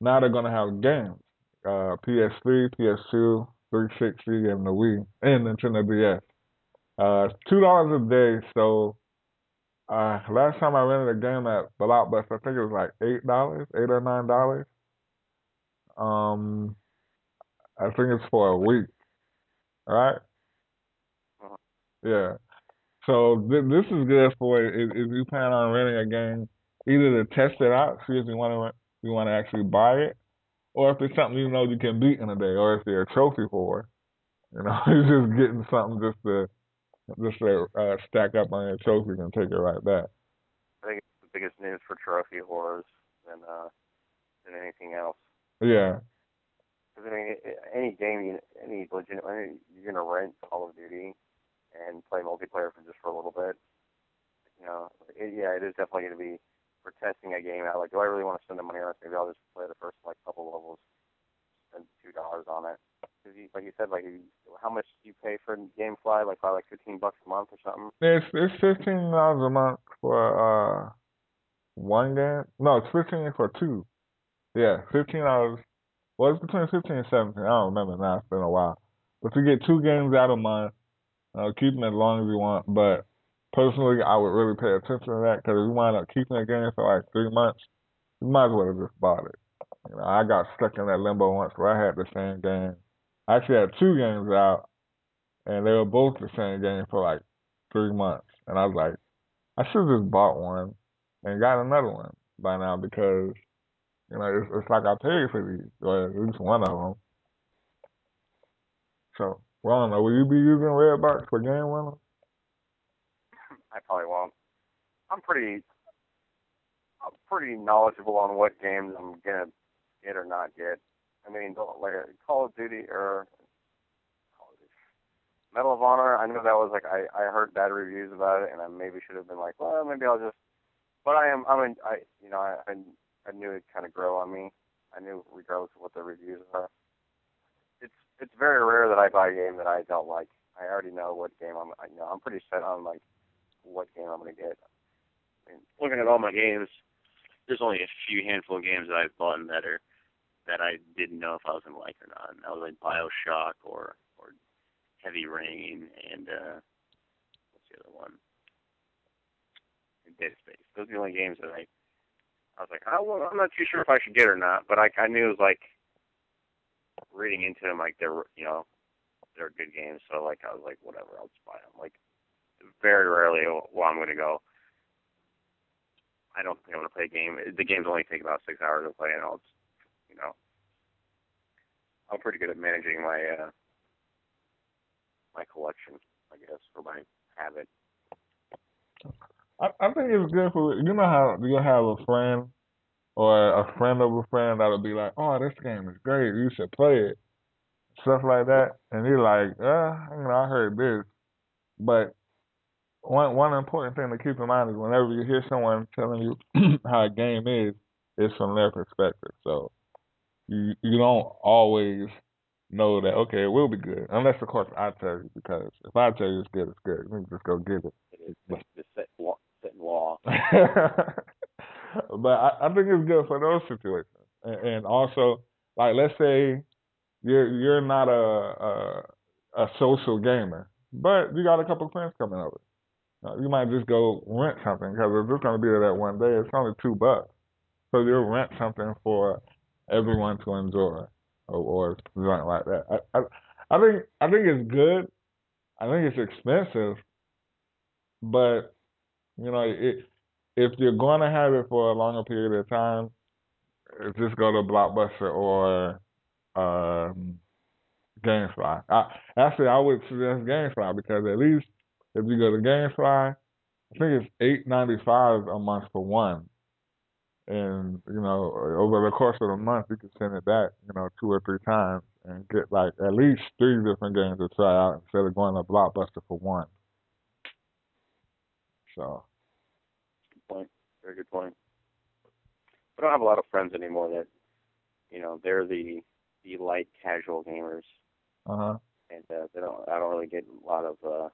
Speaker 2: Now they're gonna have games, uh, PS3, PS2, 360, and the Wii, and Nintendo DS. Uh, two dollars a day. So uh, last time I rented a game at Blockbuster, I think it was like eight dollars, eight or nine dollars. Um, I think it's for a week, all right?
Speaker 3: Uh-huh.
Speaker 2: Yeah. So th- this is good for if, if you plan on renting a game, either to test it out, see if you want to you want to actually buy it, or if it's something you know you can beat in a day, or if they're a trophy for. You know, you're just getting something just to just to uh, stack up on your trophies and take it right back.
Speaker 3: I think it's the biggest news for trophy whores than uh than anything else.
Speaker 2: Yeah,
Speaker 3: Because I mean, any game, you, any legit, you're gonna rent Call of Duty and play multiplayer for just for a little bit. You know, it, yeah, it is definitely gonna be for testing a game out. Like, do I really want to spend the money on it? Maybe I'll just play the first like couple levels, spend two dollars on it. Because you, like you said, like how much do you pay for GameFly? Like probably like fifteen bucks a month or something.
Speaker 2: it's it's fifteen dollars a month for uh one game. No, it's fifteen for two. Yeah, fifteen dollars. Well, it's between fifteen and seventeen. I don't remember now. It's been a while. But you get two games out a month. Uh, keep them as long as you want. But personally, I would really pay attention to that because if you wind up keeping a game for like three months, you might as well have just bought it. You know, I got stuck in that limbo once where I had the same game. I actually had two games out, and they were both the same game for like three months. And I was like, I should have just bought one and got another one by now because you know it's, it's like I paid for these, or at least one of them. So, well, I don't know. Will you be using Redbox for game winners?
Speaker 3: I probably won't. I'm pretty, I'm pretty knowledgeable on what games I'm gonna get or not get. I mean, like Call of Duty or Call of Duty. Medal of Honor. I know that was like I I heard bad reviews about it, and I maybe should have been like, well, maybe I'll just. But I am. I'm. In, I you know I I, I knew it'd kind of grow on me. I knew regardless of what the reviews are. It's it's very rare that I buy a game that I don't like. I already know what game I'm. You know, I'm pretty set on like what game I'm gonna get. I looking at all my games, there's only a few handful of games that I've bought that are that I didn't know if I was gonna like or not. And that was like Bioshock or or Heavy Rain and uh what's the other one? Dead Space. Those are the only games that I I was like, oh, well, I'm not too sure if I should get or not, but I I knew it was like reading into them like they're you know they're good games, so like I was like whatever, I'll just buy them. Like very rarely well I'm gonna go. I don't think I'm gonna play a game. The games only take about six hours to play, and I'll you know, I'm pretty good at managing my uh my collection, I guess, or my habit.
Speaker 2: I, I think it's good for you know how you'll have a friend or a friend of a friend that'll be like, Oh, this game is great, you should play it. Stuff like that. And you're like, uh, you know, I heard this. But one one important thing to keep in mind is whenever you hear someone telling you how a game is, it's from their perspective. So you you don't always know that okay, it will be good. Unless of course I tell you because if I tell you it's good, it's good. You just go get it.
Speaker 3: It is the, set law, set in law.
Speaker 2: but I, I think it's good for those situations. And, and also, like let's say you're you're not a, a a social gamer, but you got a couple of friends coming over. Uh, you might just go rent something because if it's going to be there that one day, it's only two bucks. So you'll rent something for everyone to enjoy, or, or something like that. I, I I think I think it's good. I think it's expensive, but you know, it, if you're going to have it for a longer period of time, just go to Blockbuster or um, GameFly. I, actually, I would suggest GameFly because at least if you go to GameFly, I think it's eight ninety five a month for one, and you know over the course of the month you can send it back, you know, two or three times and get like at least three different games to try out instead of going to Blockbuster for one. So.
Speaker 3: Good point. Very good point. I don't have a lot of friends anymore that, you know, they're the the light casual gamers,
Speaker 2: Uh huh.
Speaker 3: and uh, they don't. I don't really get a lot of. uh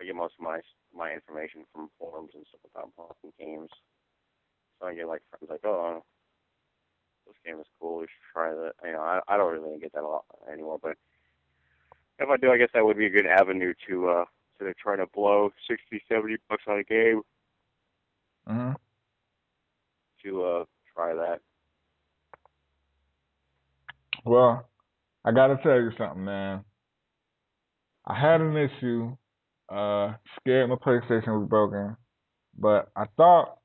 Speaker 3: I get most of my my information from forums and stuff about playing games. So I get like friends like, oh, this game is cool. We should try that. You know, I I don't really get that a lot anymore. But if I do, I guess that would be a good avenue to uh to try to blow sixty, seventy bucks on a game
Speaker 2: hmm
Speaker 3: to uh try that.
Speaker 2: Well, I gotta tell you something, man. I had an issue. Uh, scared my PlayStation was broken, but I thought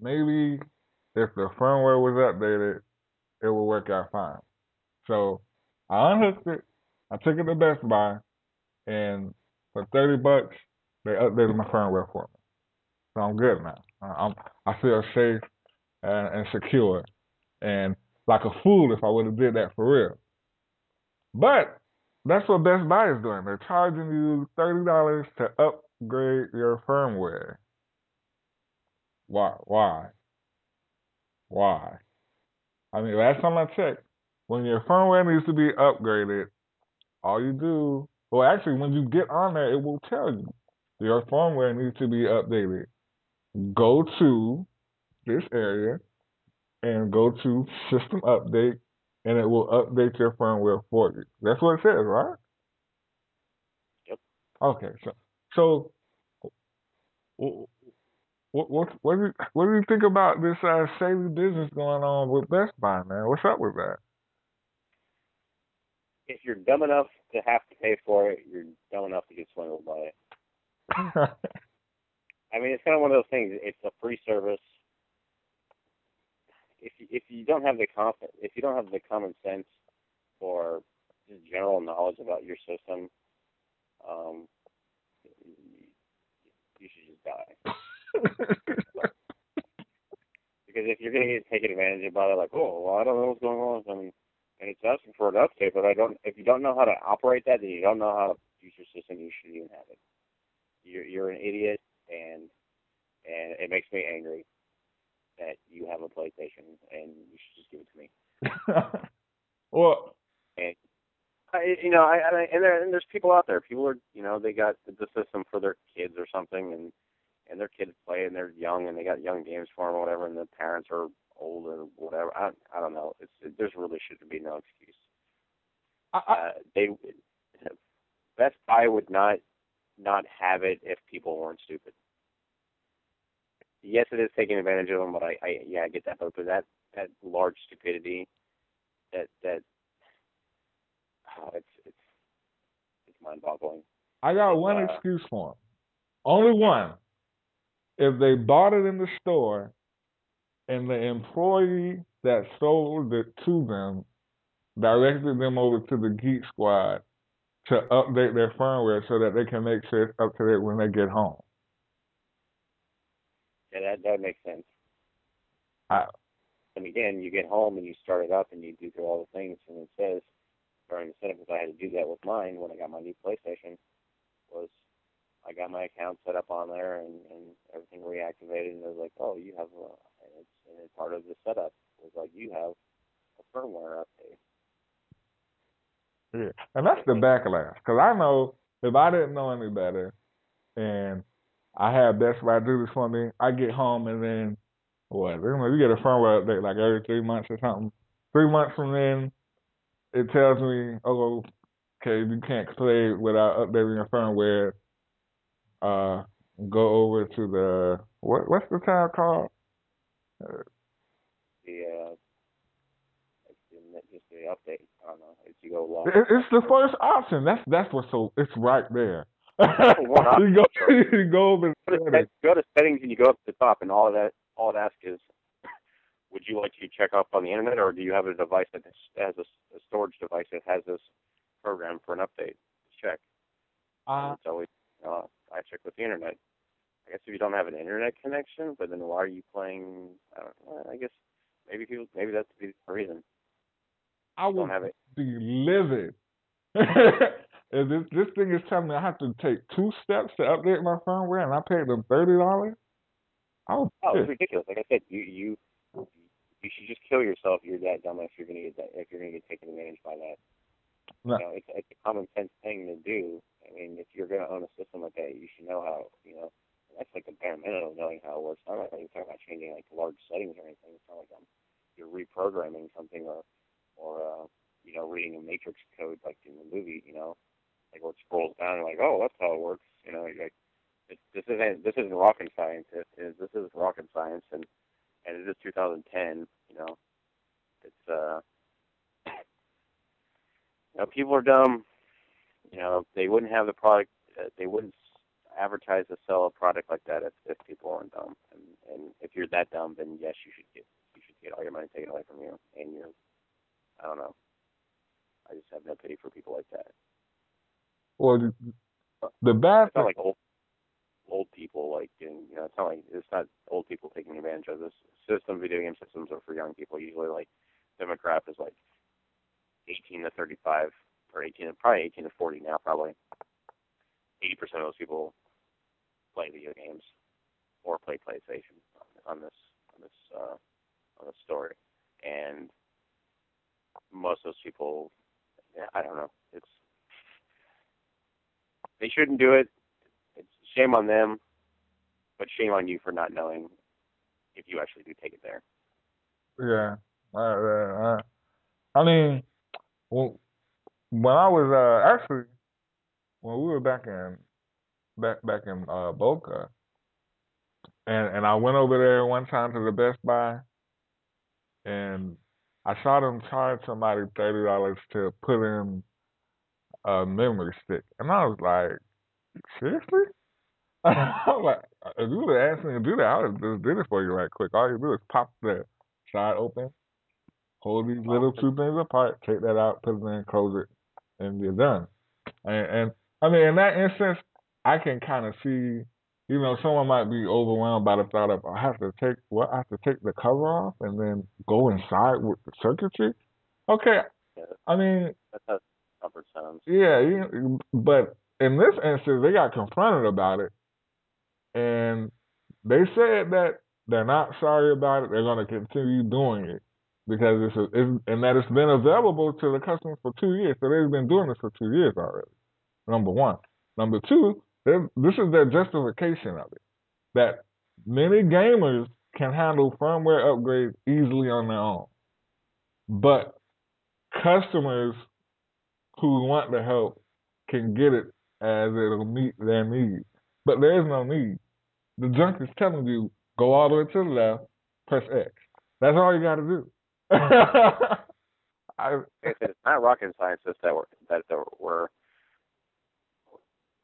Speaker 2: maybe if the firmware was updated, it would work out fine. So I unhooked it. I took it to Best Buy, and for thirty bucks, they updated my firmware for me. So I'm good now. I'm I feel safe and, and secure, and like a fool if I would have did that for real. But that's what Best Buy is doing. They're charging you thirty dollars to upgrade your firmware. Why? Why? Why? I mean, last time I checked, when your firmware needs to be upgraded, all you do, well, actually, when you get on there, it will tell you your firmware needs to be updated. Go to this area and go to System Update, and it will update your firmware for you. That's what it says, right?
Speaker 3: Yep.
Speaker 2: Okay, so so what what what do you, what do you think about this uh, shady business going on with Best Buy, man? What's up with that?
Speaker 3: If you're dumb enough to have to pay for it, you're dumb enough to get swindled by it. I mean, it's kind of one of those things. It's a free service. If you, if you don't have the confidence, if you don't have the common sense or just general knowledge about your system, um, you should just die. Because if you're going to get taken advantage of by it, like, oh, well, I don't know what's going on, I mean, and it's asking for an update, but I don't. If you don't know how to operate that, then you don't know how to use your system. You shouldn't even have it. You're you're an idiot, and and it makes me angry that you have a PlayStation and you should just give it to me.
Speaker 2: well,
Speaker 3: And I, you know, I, I and there and there's people out there. People are, you know, they got the system for their kids or something, and and their kids play and they're young and they got young games for them or whatever, and the parents are old or whatever. I I don't know. It's it, there's really should be no excuse.
Speaker 2: I, I,
Speaker 3: Uh, they Best Buy would not not have it if people weren't stupid. Yes, it is taking advantage of them, but I, I yeah, I get that. But that that large stupidity, that that oh, it's it's it's mind-boggling.
Speaker 2: I got
Speaker 3: It's,
Speaker 2: one
Speaker 3: uh,
Speaker 2: excuse for them. Only one. If they bought it in the store and the employee that sold it to them directed them over to the Geek Squad to update their firmware so that they can make sure it's up to date when they get home.
Speaker 3: Yeah, that that makes sense.
Speaker 2: I-
Speaker 3: and again, you get home and you start it up and you do through all the things, and it says during the setup, because I had to do that with mine when I got my new PlayStation, was I got my account set up on there and, and everything reactivated, and it was like, oh, you have, a, and it's, and it's part of the setup was like you have a firmware update.
Speaker 2: Yeah, and that's the backlash. Because I know if I didn't know any better, and I had Best Buy do this for me, I get home and then what? You get a firmware update like every three months or something. Three months from then, it tells me, oh, okay, you can't play without updating your firmware. Uh, go over to the what? What's the tab called?
Speaker 3: The uh, just the update. I don't know. It's you go log.
Speaker 2: It's the first option. That's that's what's so. It's right there. you go, you go over
Speaker 3: go to, go to settings and you go up to the top, and all of that, all it asks is, would you like to check up on the internet, or do you have a device that has a, a storage device that has this program for an update? To check.
Speaker 2: Uh,
Speaker 3: it's always, uh, I check with the internet. I guess if you don't have an internet connection, but then why are you playing? I don't know. I guess maybe people, maybe that's the reason.
Speaker 2: I would
Speaker 3: don't have it.
Speaker 2: be livid. If this this thing is telling me I have to take two steps to update my firmware, and I paid them thirty dollars.
Speaker 3: Oh, it's ridiculous. Like I said, you you you should just kill yourself. You're that dumb if you're gonna get that if you're gonna get taken advantage by that.
Speaker 2: No.
Speaker 3: You know, it's it's a common sense thing to do. I mean, if you're gonna own a system like that, you should know how. You know, that's like the bare minimum of knowing how it works. I'm not like talking about changing like large settings or anything. It's not like I'm you're reprogramming something or or uh, you know reading a matrix code like in the movie. You know, like where it scrolls down and like, oh, that's how it works. You know, like it's, this isn't this isn't rocket science. It is this is rocket science, and and it is 2010. You know, it's uh, you know, people are dumb. You know, they wouldn't have the product. Uh, they wouldn't advertise or sell a product like that if if people aren't dumb. And and if you're that dumb, then yes, you should get you should get all your money taken away from you. And you're, I don't know. I just have no pity for people like that.
Speaker 2: Well, the, bad
Speaker 3: It's not like old old people like you know it's not like it's not old people taking advantage of this system. Video game systems are for young people. Usually like demographic is like 18 to 35 or 18 probably 18 to 40 now probably. 80% of those people play video games or play PlayStation on, on this on this uh, on this story. And most of those people I don't know. It's they shouldn't do it it's shame on them, but shame on you for not knowing if you actually do take it there.
Speaker 2: Yeah. I mean, when, when I was uh, actually when we were back in back back in uh, Boca, and and I went over there one time to the Best Buy, and I saw them charge somebody thirty dollars to put in a memory stick, and I was like, seriously? I was like, if you would have asked me to do that, I would have just did it for you right quick. All you do is pop the side open, hold these little two things apart, take that out, put it in, close it, and you're done. And, and I mean, in that instance, I can kind of see, you know, someone might be overwhelmed by the thought of oh, I have to take what I have to take the cover off and then go inside with the circuitry. Okay, I mean,
Speaker 3: that's comfort sounds.
Speaker 2: yeah, you, but in this instance, they got confronted about it, and they said that they're not sorry about it. They're going to continue doing it because it's, a, it's and that it's been available to the customers for two years. So they've been doing this for two years already. Number one. Number two, this is their justification of it that many gamers can handle firmware upgrades easily on their own, but customers who want the help can get it as it'll meet their needs. But there is no need. The junk is telling you go all the way to the left, press X. That's all you got to do. I,
Speaker 3: it's not rocket scientists that were that were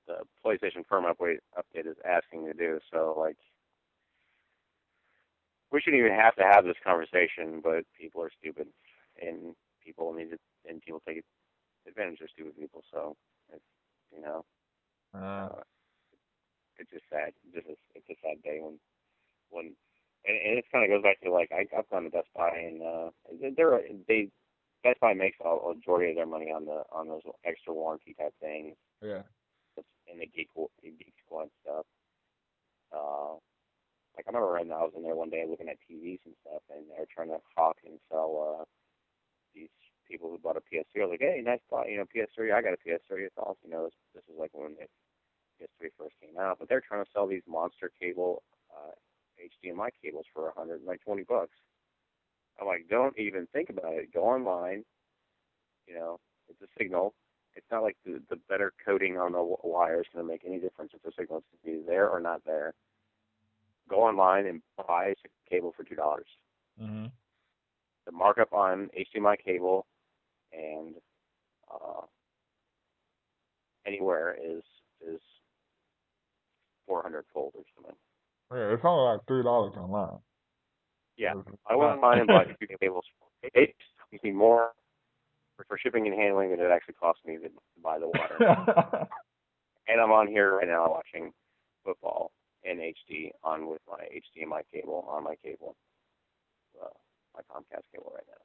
Speaker 3: the PlayStation firmware update update is asking to do. So like, we shouldn't even have to have this conversation, but people are stupid, and people need to, and people take advantage of stupid people. So it's you know.
Speaker 2: uh,
Speaker 3: Uh, it's just sad. This is it's a sad day when when and, and it kind of goes back to like I, I've gone to Best Buy and uh, they're they Best Buy makes a, a majority of their money on the on those extra warranty type things
Speaker 2: Yeah.
Speaker 3: and the geek geek squad stuff. Uh, like I remember when I was in there one day looking at TVs and stuff, and they're trying to hawk and sell uh, these people who bought a PS3. I was like, hey, nice buy, you know, PS3. I got a PS3. It's awesome. You know, this, this is like when the PS3 first came out, but they're trying to sell these monster cable uh, HDMI cables for a hundred like twenty bucks. I'm like, don't even think about it. Go online. You know, it's a signal. It's not like the the better coating on the wire is going to make any difference if the signal is to be there or not there. Go online and buy a cable for two dollars.
Speaker 2: Mhm.
Speaker 3: The markup on HDMI cable and uh, anywhere is is four hundred fold or something.
Speaker 2: Yeah, it's only like three dollars online.
Speaker 3: Yeah, I went online and bought two cables. It cost me more for, for shipping and handling than it actually cost me to buy the water. and I'm on here right now watching football in HD on with my HDMI cable on my cable, uh, my Comcast cable right now.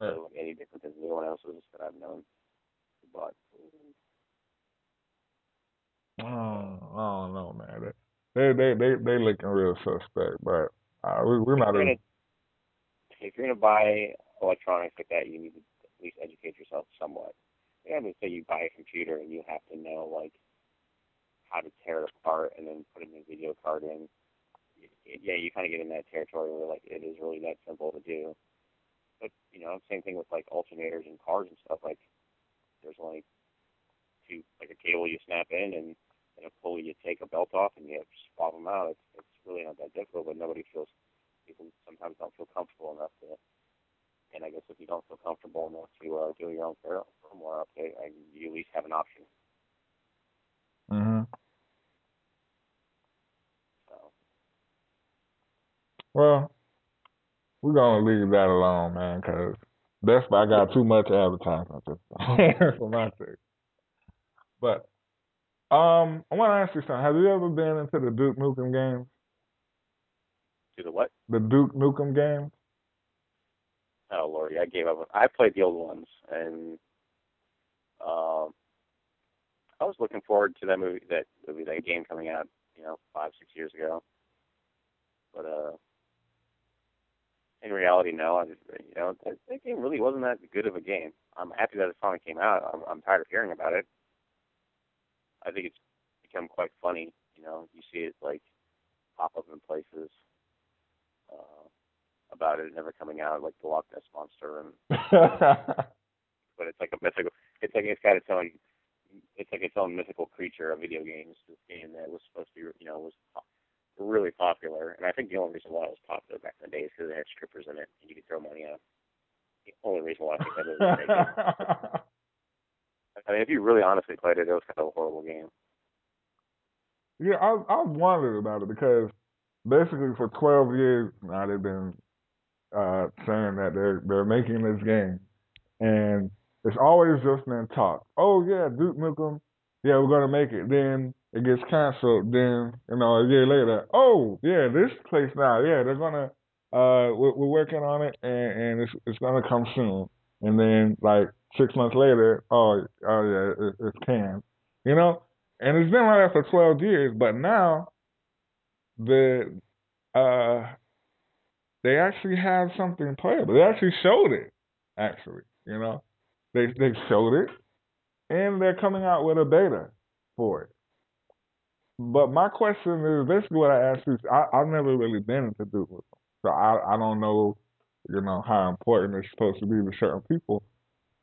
Speaker 2: Yeah.
Speaker 3: So like any different than anyone else's that I've known. But
Speaker 2: I don't, I don't know, man. They they they they looking real suspect, but uh, we we're not.
Speaker 3: if you're,
Speaker 2: even-
Speaker 3: gonna, if you're gonna buy electronics like that, you need to at least educate yourself somewhat. You have to say you buy a computer and you have to know like how to tear it apart and then put a new video card in. Yeah, you kind of get in that territory where like it is really that simple to do. But you know, same thing with like alternators and cars and stuff. Like there's only two, like a cable you snap in and and a pulley you take a belt off and you swap them out. It's it's really not that difficult, but nobody feels people sometimes don't feel comfortable enough to. And I guess if you don't feel comfortable enough to uh, do your own fir- firmware update, I, you at least have an option.
Speaker 2: Mhm.
Speaker 3: So
Speaker 2: Well, we're gonna leave that alone, man, because Best Buy got too much advertisement time for my sake. But um, I want to ask you something. Have you ever been into the Duke Nukem games?
Speaker 3: do the what?
Speaker 2: The Duke Nukem games?
Speaker 3: Oh lordy, I gave up. I played the old ones, and um, I was looking forward to that movie, that movie, that game coming out, you know, five, six years ago. But uh, in reality, no. I just, you know, that, that game really wasn't that good of a game. I'm happy that it finally came out. I'm, I'm tired of hearing about it. I think it's become quite funny. You know, you see it like pop up in places. Uh, about it never coming out, like the Loch Ness monster, and but it's like a mythical. It's like it's got its own. It's like its own mythical creature of video games. This game that was supposed to be, you know, was really popular, and I think the only reason why it was popular back in the day is because it had strippers in it, and you could throw money at 'em. The only reason why I think that was. I mean, if you really honestly played it, it was kind of a horrible game.
Speaker 2: yeah, I I was wondering about it because basically for 12 years now they've been uh, saying that they're they're making this game, and it's always just been talk. Oh yeah, Duke Nukem, yeah, we're gonna make it. Then it gets canceled. Then you know a year later, oh yeah, this place now, yeah, they're gonna uh we're, we're working on it and and it's it's gonna come soon. And then like six months later, oh oh yeah, it, it's canned. You know, and it's been like that for 12 years. But now the uh they actually have something playable. They actually showed it. Actually, you know, they they showed it, and they're coming out with a beta for it. But my question is basically what I asked you. I, I've never really been into Duke so I I don't know, you know, how important it's supposed to be to certain people.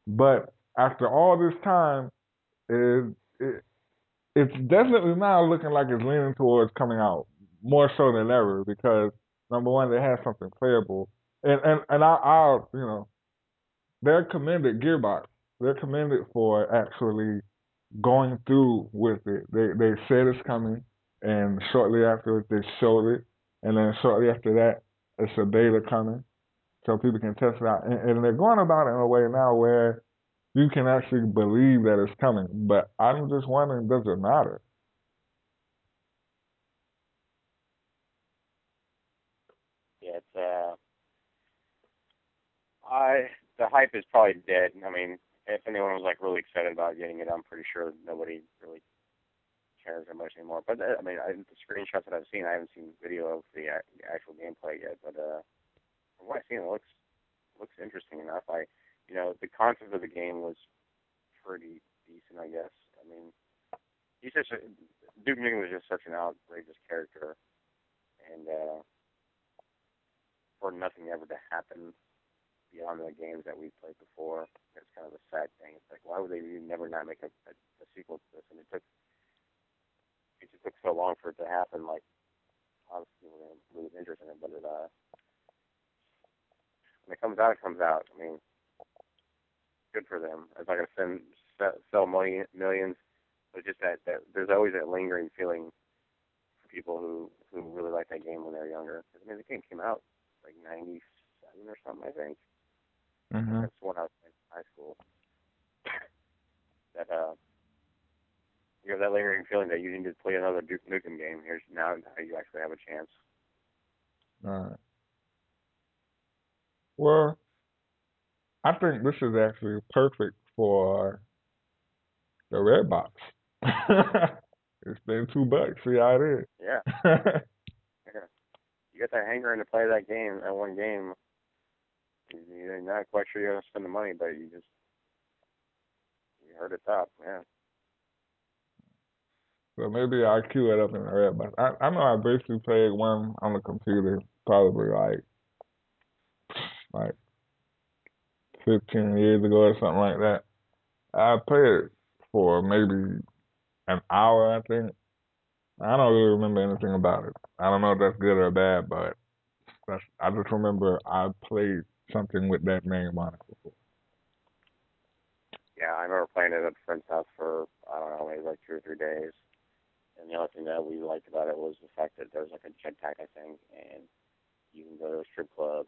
Speaker 2: But after all this time, it, it it's definitely now looking like it's leaning towards coming out more so than ever because number one, they have something playable, and and and I, I you know, they're commended Gearbox. They're commended for actually going through with it. They they said it's coming, and shortly after they showed it, and then shortly after that, it's a beta coming, so people can test it out. And, and they're going about it in a way now where you can actually believe that it's coming. But I'm just wondering, does it matter?
Speaker 3: It's uh, I the hype is probably dead. I mean, if anyone was like really excited about getting it, I'm pretty sure nobody really cares that much anymore. But uh, I mean, I, the screenshots that I've seen, I haven't seen video of the, uh, the actual gameplay yet. But uh, from what I've seen, it looks looks interesting enough. I, you know, the concept of the game was pretty decent, I guess. I mean, he's just a, Duke Nukem was just such an outrageous character, and uh, for nothing ever to happen beyond the games that we played before, it's kind of a sad thing. It's like, why would they never not make a, a, a sequel to this? And it took it just took so long for it to happen. Like, obviously, we're gonna lose interest in it, but it uh when it comes out, it comes out. I mean, good for them. It's not to send sell money millions, but just that, that there's always that lingering feeling for people who who really like that game when they're younger. I mean, the game came out like '97 or something, I think.
Speaker 2: Mm-hmm.
Speaker 3: That's when I was in high school. That uh, you have that lingering feeling that you need to play another Duke Nukem game. Here's now you actually have a chance.
Speaker 2: All right. Well, I think this is actually perfect for the red box. it's been two bucks. See how it is.
Speaker 3: Yeah. yeah. You got that hanger to play that game, that one game. You're not quite sure you're to spend the money, but you just, you heard it top, yeah.
Speaker 2: So maybe I'll queue it up in the red box. I, I know I basically played one on the computer probably like like 15 years ago or something like that. I played it for maybe an hour, I think. I don't really remember anything about it. I don't know if that's good or bad, but that's, I just remember I played something with that name on it before.
Speaker 3: Yeah, I remember playing it at a friend's house for, I don't know, maybe like two or three days. And the only thing that we liked about it was the fact that there was like a jetpack, I think, and you can go to a strip club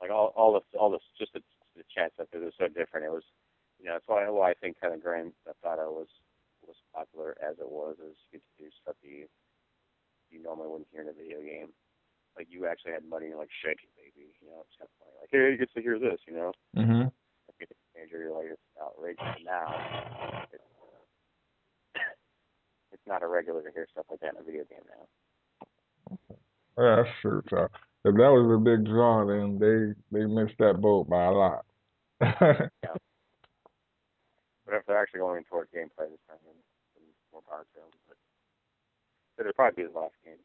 Speaker 3: like all all the all the just the, the chat stuff it was so different. It was you know that's why why I think kind of Grand Theft Auto was was popular as it was is you get to do stuff you you normally wouldn't hear in a video game. Like you actually had money like shaking baby, you know, it's kind of funny. Like hey, you get to hear this, you know.
Speaker 2: Mhm.
Speaker 3: If you're teenager, you're like it's outrageous. Now it's, it's not irregular to hear stuff like that in a video game now.
Speaker 2: Yeah, that's true. So if that was a big draw, then they they missed that boat by a lot.
Speaker 3: yeah. But if they're actually going towards gameplay this time, then, more power to them. But, but it'll probably be the last game.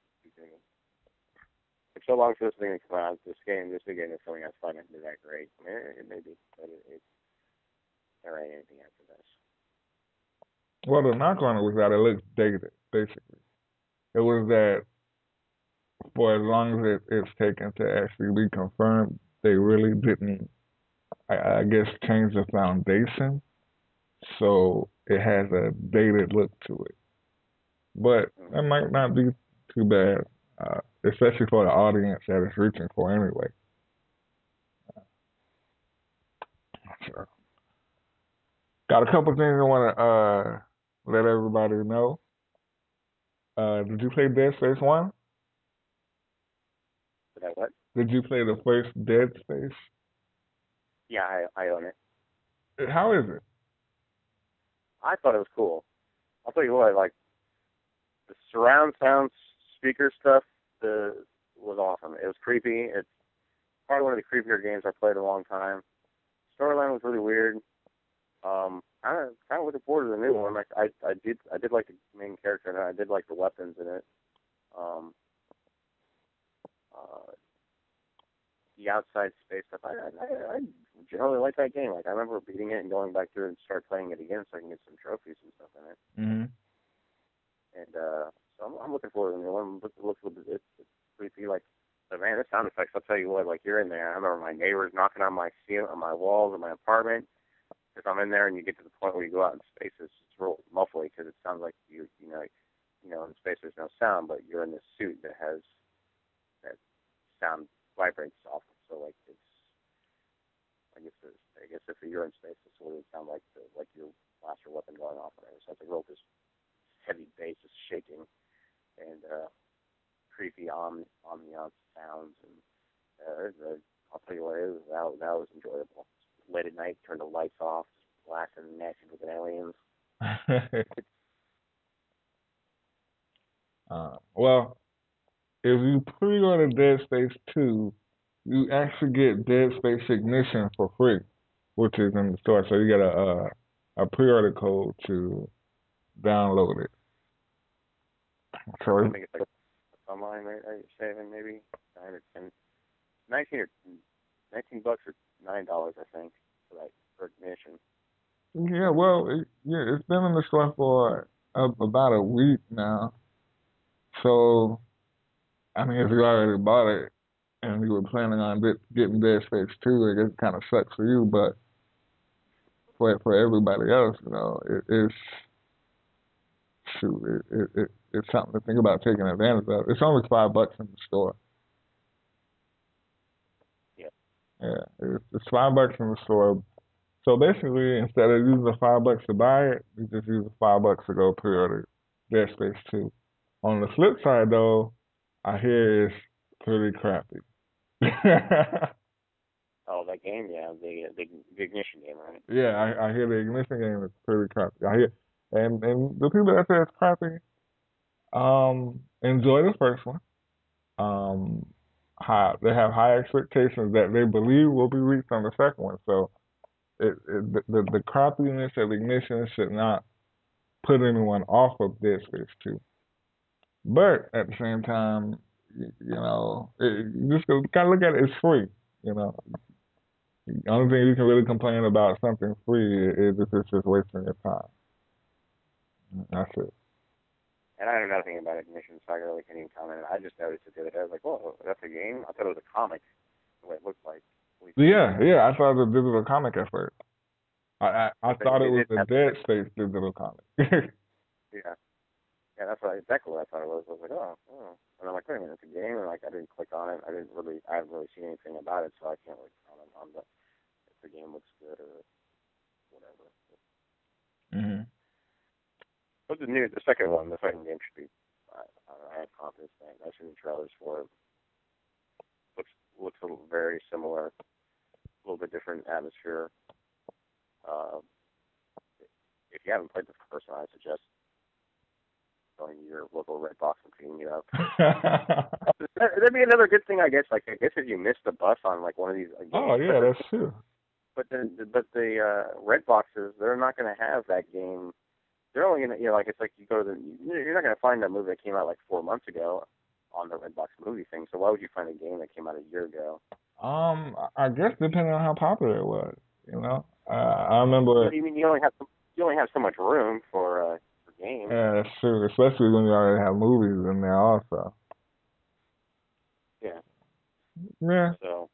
Speaker 3: So long for this thing to come out. This game, this game is coming out fun and that great. I mean, it, may be, but it, it, there ain't anything after this.
Speaker 2: Well, the knock on it was that it looks dated, basically. It was that for as long as it, it's taken to actually be confirmed, they really didn't, I, I guess, change the foundation. So it has a dated look to it. But that might not be too bad, uh, especially for the audience that it's reaching for anyway. So, got a couple things I want to uh, let everybody know. Uh, did you play Dead Space 1?
Speaker 3: Did I what?
Speaker 2: Did you play the first Dead Space?
Speaker 3: Yeah, I, I own it.
Speaker 2: How is it?
Speaker 3: I thought it was cool. I'll tell you what, like the surround sound speaker stuff, the was awesome. It was creepy. It's probably one of the creepier games I played in a long time. Storyline was really weird. Um, of kind of looking forward to the new one. Like I I did I did like the main character and I did like the weapons in it. Um, uh, the outside space stuff. I, I I generally like that game. Like I remember beating it and going back through and start playing it again so I can get some trophies and stuff in it.
Speaker 2: Mm-hmm.
Speaker 3: I'm, I'm looking forward to the new one. Look, looks it's, it's creepy. Like, but man, the sound effects. I'll tell you what. Like you're in there. I remember my neighbors knocking on my ceiling, on my walls of my apartment. If I'm in there and you get to the point where you go out in space, it's, it's real muffly because it sounds like you you know you know in space there's no sound, but you're in this suit that has that sound vibrates off. So like it's I guess there's, I guess if you're in space, it's what it would sound like the, like your blaster weapon going off. Whatever. So it's like real this heavy bass is shaking and uh, creepy ambiance sounds and uh, the I'll tell you what, it was that that was enjoyable. Late at night, turn the lights off, blasting nasty looking aliens.
Speaker 2: uh, well, if you pre-order Dead Space 2, you actually get Dead Space Ignition for free, which is in the store. So you get a a, a pre-order code to download it. So
Speaker 3: I think it's like online, right? Are you saving maybe nine or ten, nineteen or nineteen bucks or nine dollars, I think, for that for ignition.
Speaker 2: yeah, well, it, yeah, it's been in the store for uh, about a week now. So, I mean, if you already bought it and you were planning on get, getting Dead Space 2, I guess it kind of sucks for you, but for for everybody else, you know, it, it's shoot, it, it, it it's something to think about taking advantage of. It's only five bucks in the store.
Speaker 3: Yeah.
Speaker 2: Yeah, it's, it's five bucks in the store. So basically, instead of using the five bucks to buy it, you just use the five bucks to go pre-order Dead Space 2. On the flip side, though, I hear it's pretty crappy.
Speaker 3: Oh, that game, yeah, the the, the ignition game, right?
Speaker 2: yeah, I, I hear the Ignition game is pretty crappy. I hear, and and the people that say it's crappy, um, enjoy the first one. Um, high, they have high expectations that they believe will be reached on the second one. So, it, it the, the crappiness of Ignition should not put anyone off of Dead Space 2. But at the same time, you, know, it, just gotta look at it. It's free. You know, the only thing you can really complain about something free is if it's just wasting your time. That's it.
Speaker 3: And I know nothing about ignition, so I really can't even comment. I just noticed it the other day. I was like, "Whoa, that's a game." I thought it was a comic, the way it looked like.
Speaker 2: Yeah, yeah. I thought it was a digital comic at first. I I, I thought it was a Dead Space digital comic.
Speaker 3: Yeah. Yeah, that's what exactly what I thought it was. I was like, oh, oh. And I'm like, wait a minute, it's a game, and like I didn't click on it. I didn't really, I haven't really seen anything about it, so I can't really comment on the if the game looks good or whatever.
Speaker 2: hmm
Speaker 3: But the new, the second one, the second game should be. I, I, I have confidence in it. I've seen the trailers for it. Looks looks a little very similar, a little bit different atmosphere. Um, if you haven't played the first one, I suggest going to your local red box and picking it up. That- That'd be another good thing, I guess. Like, I guess if you missed the bus on like one of these. Like,
Speaker 2: oh yeah, that's true.
Speaker 3: But the but the uh, red boxes, they're not going to have that game. They're only to, you know, like it's like you go to the. You're not going to find that movie that came out like four months ago on the red box movie thing. So why would you find a game that came out a year ago?
Speaker 2: Um, I guess depending on how popular it was, you know. Uh, I remember.
Speaker 3: I mean, you only have you only have so much room for uh, for games.
Speaker 2: Yeah, that's true. Especially when you already have movies in there, also.
Speaker 3: Yeah.
Speaker 2: Yeah.
Speaker 3: So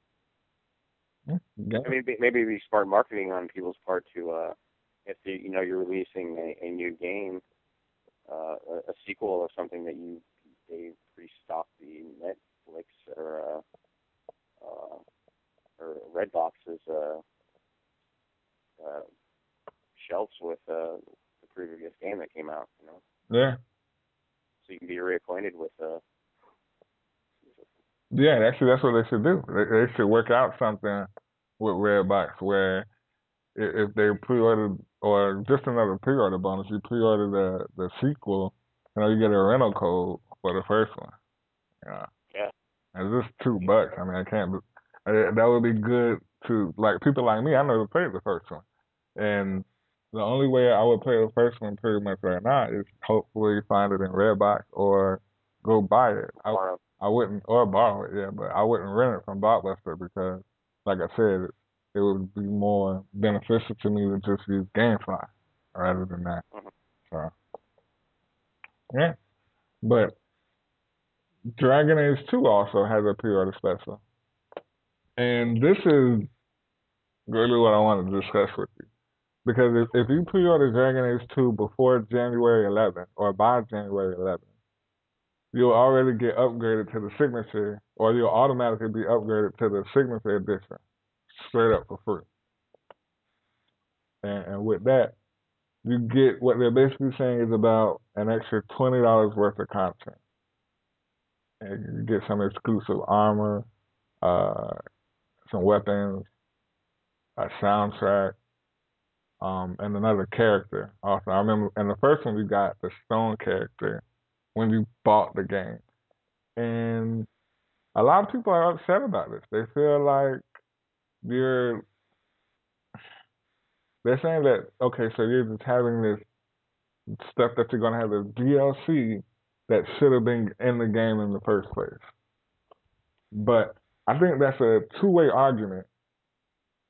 Speaker 2: yeah.
Speaker 3: I mean, maybe it'd be smart marketing on people's part to, uh, if you, you know you're releasing a, a new game, uh, a, a sequel or something that you they pre-stock the Netflix or uh, uh, or Redbox's uh, uh, shelves with uh, the previous game that came out. You know,
Speaker 2: Yeah.
Speaker 3: so you can be reacquainted with. Uh,
Speaker 2: Yeah, actually, that's what they should do. They, they should work out something with Redbox where if they pre-ordered or just another pre-order bonus, you pre-order the the sequel, you know, you get a rental code for the first one. Yeah.
Speaker 3: Yeah.
Speaker 2: And it's just two bucks. I mean, I can't. uh, That would be good to like people like me. I never played the first one, and the only way I would play the first one pretty much right now is hopefully find it in Redbox or go buy it. I. I wouldn't, or borrow it, yeah, but I wouldn't rent it from Blockbuster because, like I said, it would be more beneficial to me to just use GameFly rather than that.
Speaker 3: Mhm.
Speaker 2: So, yeah. But Dragon Age 2 also has a pre-order special. And this is really what I want to discuss with you. Because if, if you pre-order Dragon Age 2 before January 11th or by January 11th, you'll already get upgraded to the signature, or you'll automatically be upgraded to the signature edition, straight up for free. And, and with that, you get what they're basically saying is about an extra twenty dollars worth of content, and you get some exclusive armor, uh, some weapons, a soundtrack, um, and another character. Also, I remember in the first one we got the Stone character when you bought the game, and a lot of people are upset about this. They feel like you're they're saying that okay, so you're just having this stuff that you're gonna have the DLC that should have been in the game in the first place. But I think that's a two way argument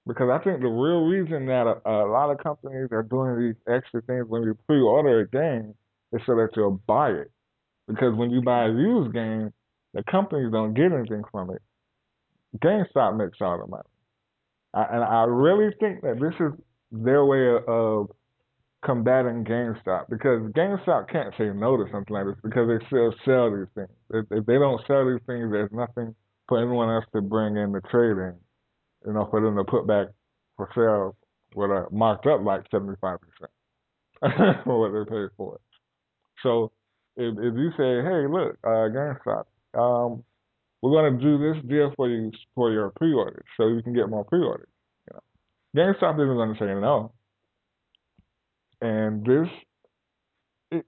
Speaker 2: because I think the real reason that a, a, lot of companies are doing these extra things when you pre order a game is so that you'll buy it. Because when you buy a used game, the companies don't get anything from it. GameStop makes all the money. And I really think that this is their way of combating GameStop because GameStop can't say no to something like this because they still sell these things. If, if they don't sell these things, there's nothing for anyone else to bring in the trading, you know, for them to put back for sale with a marked up like 75% for what they paid for it. So if, if you say, hey, look, uh, GameStop, um, we're going to do this deal for you for your pre-orders so you can get more pre-orders. You know, GameStop isn't going to say no. And this, it,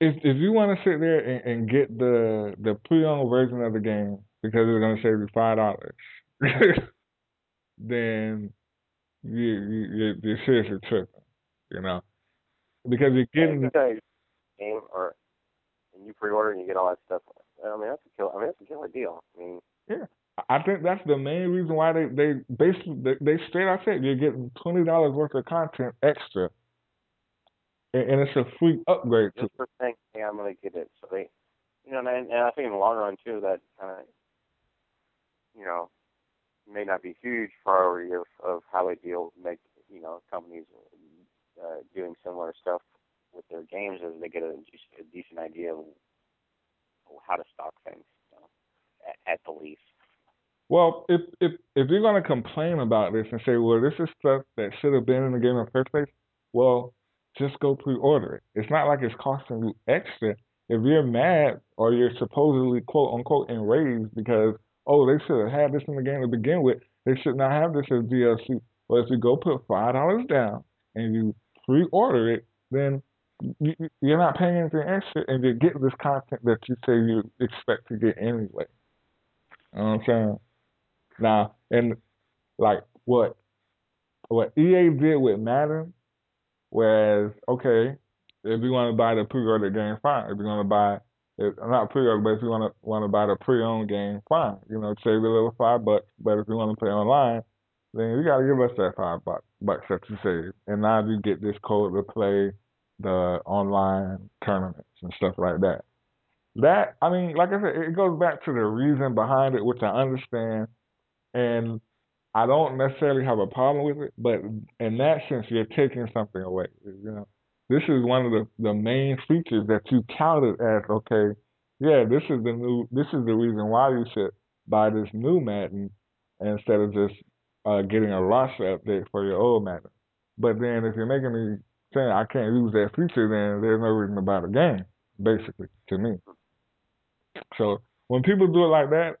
Speaker 2: if if you want to sit there and, and get the the pre-owned version of the game because it's going to save you five dollars, then you you you're seriously tripping, you know, because you're getting
Speaker 3: game or and you pre-order and you get all that stuff. I mean that's a kill. I mean that's a killer deal. I mean
Speaker 2: yeah. I think that's the main reason why they they basically they, they straight out said you're getting twenty dollars worth of content extra, and, and, it's a free upgrade.
Speaker 3: Just for saying, hey, I'm gonna get it. So they, you know, and, and I think in the long run too, that kind of, you know, may not be huge priority of of how they deal make you know companies uh, doing similar stuff with their games as they get a, a decent idea of how to stock things you know, at, at the least.
Speaker 2: Well, if if if you're gonna complain about this and say, well, this is stuff that should have been in the game in the first place, well, just go pre-order it. It's not like it's costing you extra. If you're mad or you're supposedly quote unquote enraged because oh they should have had this in the game to begin with, they should not have this as DLC. Well, if you go put five dollars down and you pre-order it, then you're not paying anything extra, and you get this content that you say you expect to get anyway. You know what I'm saying? Now, and like what what EA did with Madden, whereas okay, if you want to buy the pre-order game, fine. If you want to buy if, not pre-order, but if you want to want to buy the pre-owned game, fine. You know, save a little five bucks. But if you want to play online, then you gotta give us that five bucks bucks that you save, and now you get this code to play the online tournaments and stuff like that. That I mean, like I said, it goes back to the reason behind it, which I understand and I don't necessarily have a problem with it, but in that sense, you're taking something away. You know, this is one of the the main features that you counted as okay. Yeah, this is the new. This is the reason why you should buy this new Madden instead of just uh, getting a roster update for your old Madden. But then, if you're making me saying I can't use that feature, then there's no reason to buy the game. Basically, to me. So when people do it like that,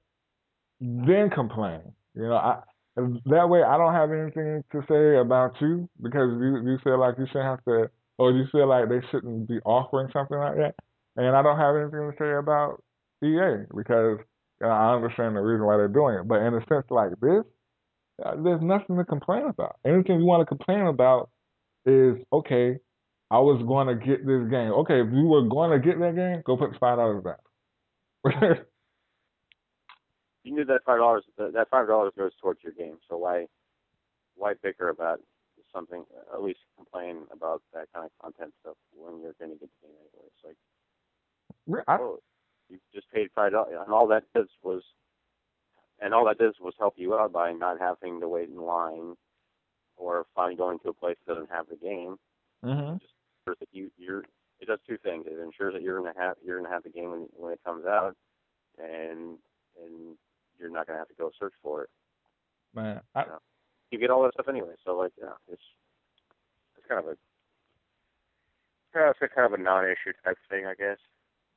Speaker 2: then complain. You know, I that way I don't have anything to say about you because you you feel like you shouldn't have to, or you feel like they shouldn't be offering something like that, and I don't have anything to say about EA because you know, I understand the reason why they're doing it. But in a sense like this, uh, there's nothing to complain about. Anything you want to complain about is okay. I was going to get this game. Okay, if you were going to get that game, go put five dollars down.
Speaker 3: you knew that five dollars that five dollars goes towards your game. So why why bicker about something? At least complain about that kind of content stuff when you're going to get the game anyway. It's like,
Speaker 2: I,
Speaker 3: oh, you just paid five dollars, and all that does was, and all that does was help you out by not having to wait in line, or finally going to a place that doesn't have the game.
Speaker 2: Mm-hmm.
Speaker 3: It just ensures that you you're it does two things. It ensures that you're gonna have you're gonna have the game when when it comes out, and and you're not gonna have to go search for it.
Speaker 2: Man, I,
Speaker 3: you, know? you get all that stuff anyway. So like, yeah, it's it's kind of a kind of, it's kind of a non-issue type thing, I guess.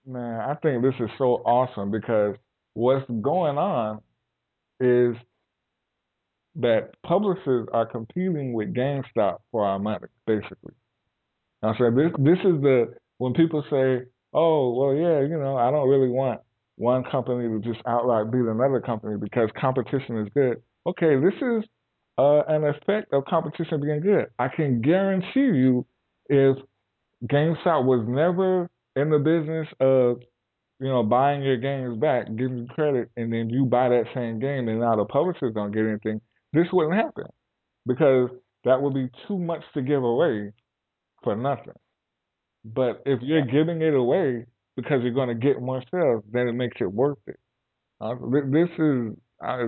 Speaker 2: Man, I think this is so awesome because what's going on is that publishers are competing with GameStop for our money, basically. I said this this is the when people say, Oh, well yeah, you know, I don't really want one company to just outright beat another company because competition is good. Okay, this is uh, an effect of competition being good. I can guarantee you if GameStop was never in the business of you know, buying your games back, giving you credit, and then you buy that same game, and now the publishers don't get anything. This wouldn't happen because that would be too much to give away for nothing. But if you're giving it away because you're going to get more sales, then it makes it worth it. Uh, this is uh,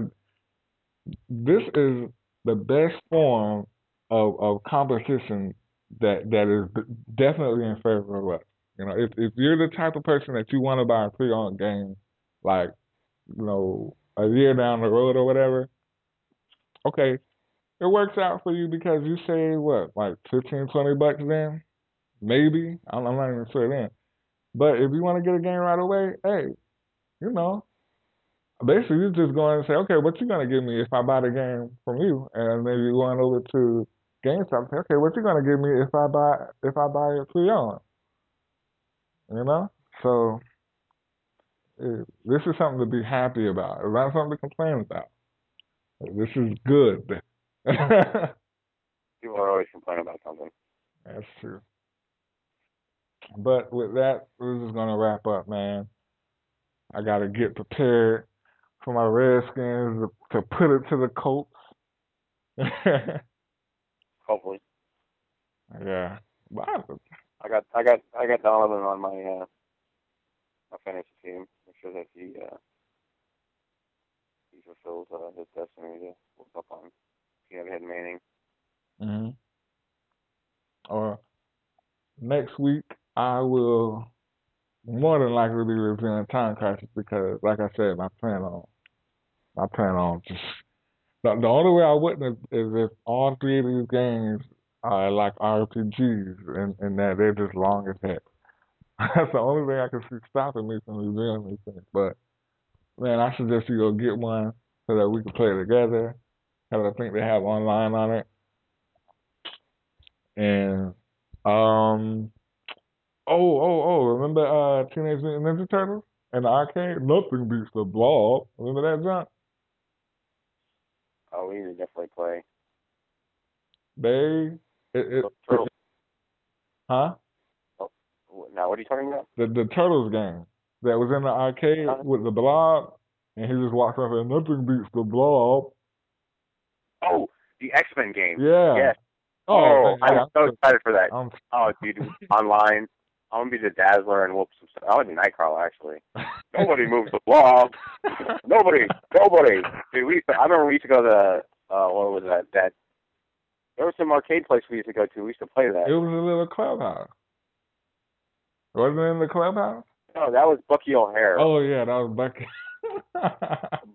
Speaker 2: this is the best form of, of competition that that is definitely in favor of us. You know, if if you're the type of person that you want to buy a pre-owned game, like you know, a year down the road or whatever, okay, it works out for you because you say what, like 15, 20 bucks then, maybe. I'm, not even sure then. But if you want to get a game right away, hey, you know, basically you're just going to say, okay, what you gonna give me if I buy the game from you, and then you're going over to GameStop and say, okay, what you gonna give me if I buy if I buy it pre-owned? You know? So it, this is something to be happy about. It's not something to complain about. This is good.
Speaker 3: People are always complaining about something.
Speaker 2: That's true. But with that, we're just gonna wrap up, man. I gotta get prepared for my Redskins to, to put it to the Colts.
Speaker 3: Hopefully.
Speaker 2: Yeah.
Speaker 3: I got I got I got Donovan on my uh my fantasy team. Make sure that he uh he fulfills uh, his destiny to look up on. Had Manning.
Speaker 2: Mhm. Or next week I will more than likely be reviewing Time Crisis because, like I said, my plan on my plan on just the, the only way I wouldn't is if all three of these games are like RPGs and, and that they're just long as heck. That's the only thing I can see stopping me from reviewing these things. But man, I suggest you go get one so that we can play together. Because I think they have online on it. And um oh oh oh remember uh Teenage Mutant Ninja Turtles in the arcade? Nothing beats the blob. Remember that junk?
Speaker 3: Oh, we need to definitely play.
Speaker 2: They it, it,
Speaker 3: Turtles.
Speaker 2: huh?
Speaker 3: Now, what are you talking about?
Speaker 2: The the Turtles game that was in the arcade with the blob, and he just walks up and nothing beats the blob.
Speaker 3: Oh, the X Men game.
Speaker 2: Yeah.
Speaker 3: Yes.
Speaker 2: Oh,
Speaker 3: Oh, I'm so excited for that.
Speaker 2: I'm,
Speaker 3: Oh, dude, online. I'm gonna be the Dazzler and whoop some stuff. I want to be Nightcrawler actually. Nobody moves the blob. Nobody, nobody. Dude, we used to, I remember we used to go to uh, what was that? That there was some arcade place we used to go to. We used to play that.
Speaker 2: It was a little clubhouse. Wasn't it in the clubhouse?
Speaker 3: No, that was Bucky O'Hare.
Speaker 2: Oh yeah, that was Bucky.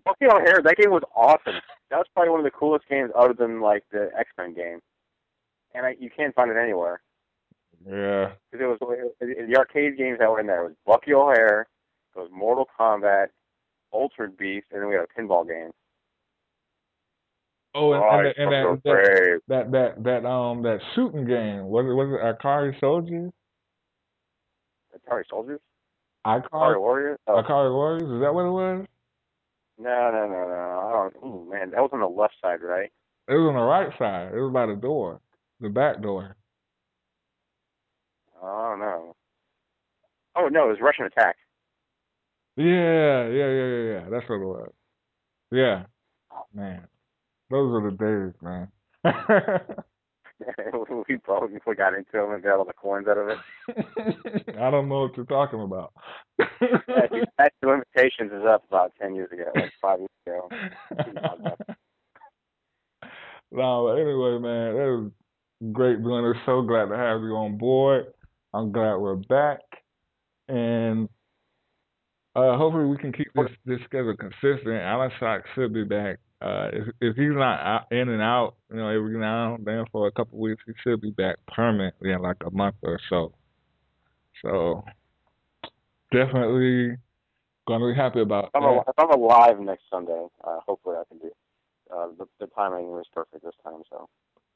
Speaker 3: Bucky O'Hare. That game was awesome. That was probably one of the coolest games other than like the X Men game. And I, you can't find it anywhere.
Speaker 2: yeah.
Speaker 3: Because it was the arcade games that were in there. It was Bucky O'Hare, it was Mortal Kombat, Altered Beast, and then we had a pinball game.
Speaker 2: Oh, and,
Speaker 3: oh,
Speaker 2: and, and
Speaker 3: so
Speaker 2: that, that that that that um that shooting game was it was it Akari Soldiers?
Speaker 3: Atari Soldiers?
Speaker 2: Akari
Speaker 3: Warriors? Oh,
Speaker 2: Warriors? Is that what it was?
Speaker 3: no, no, no, no. I don't. Ooh, man, that was on the left side, right?
Speaker 2: It was on the right side. It was by the door, the back door.
Speaker 3: Oh don't. Oh no, it was Rush'n Attack.
Speaker 2: Yeah, yeah, yeah, yeah, yeah. That's what it was. Yeah, man, those are the days, man.
Speaker 3: we probably got into them and got all the coins out of it.
Speaker 2: I don't know what you're talking about.
Speaker 3: Statute of limitations is up about ten years ago, like five years ago.
Speaker 2: no, but anyway, man, it was great doing this. So glad to have you on board. I'm glad we're back, and uh, hopefully we can keep this this schedule consistent. Alan Sock should be back. Uh, if if he's not out, in and out, you know, every now and then for a couple of weeks, he should be back permanently in like a month or so. So definitely gonna be happy about
Speaker 3: If I'm,
Speaker 2: that.
Speaker 3: if I'm alive next Sunday, uh, hopefully I can do. uh, the the timing was perfect this time. So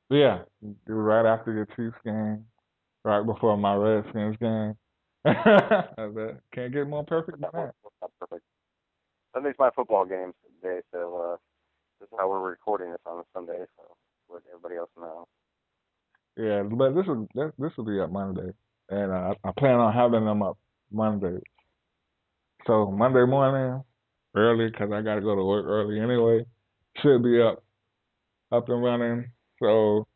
Speaker 2: Yeah, right after your Chiefs game, right before my Redskins game. Can't get more perfect than that.
Speaker 3: That's perfect. Sunday's my football game today, so uh, is how we're recording this on a Sunday. So let everybody else know.
Speaker 2: Yeah, but this will this, will be up Monday, and I plan on having them up Monday. So Monday morning, early, because I got to go to work early anyway. Should be up, up and running. So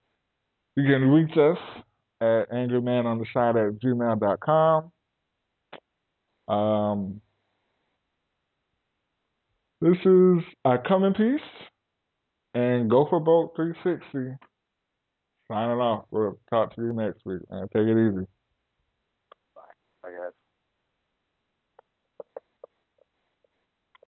Speaker 2: you can reach us at angryman on the side at gmail.com. Um, this is I come in peace and go for boat 360. Signing off. We'll talk to you next week. Man. Take it easy.
Speaker 3: I guess.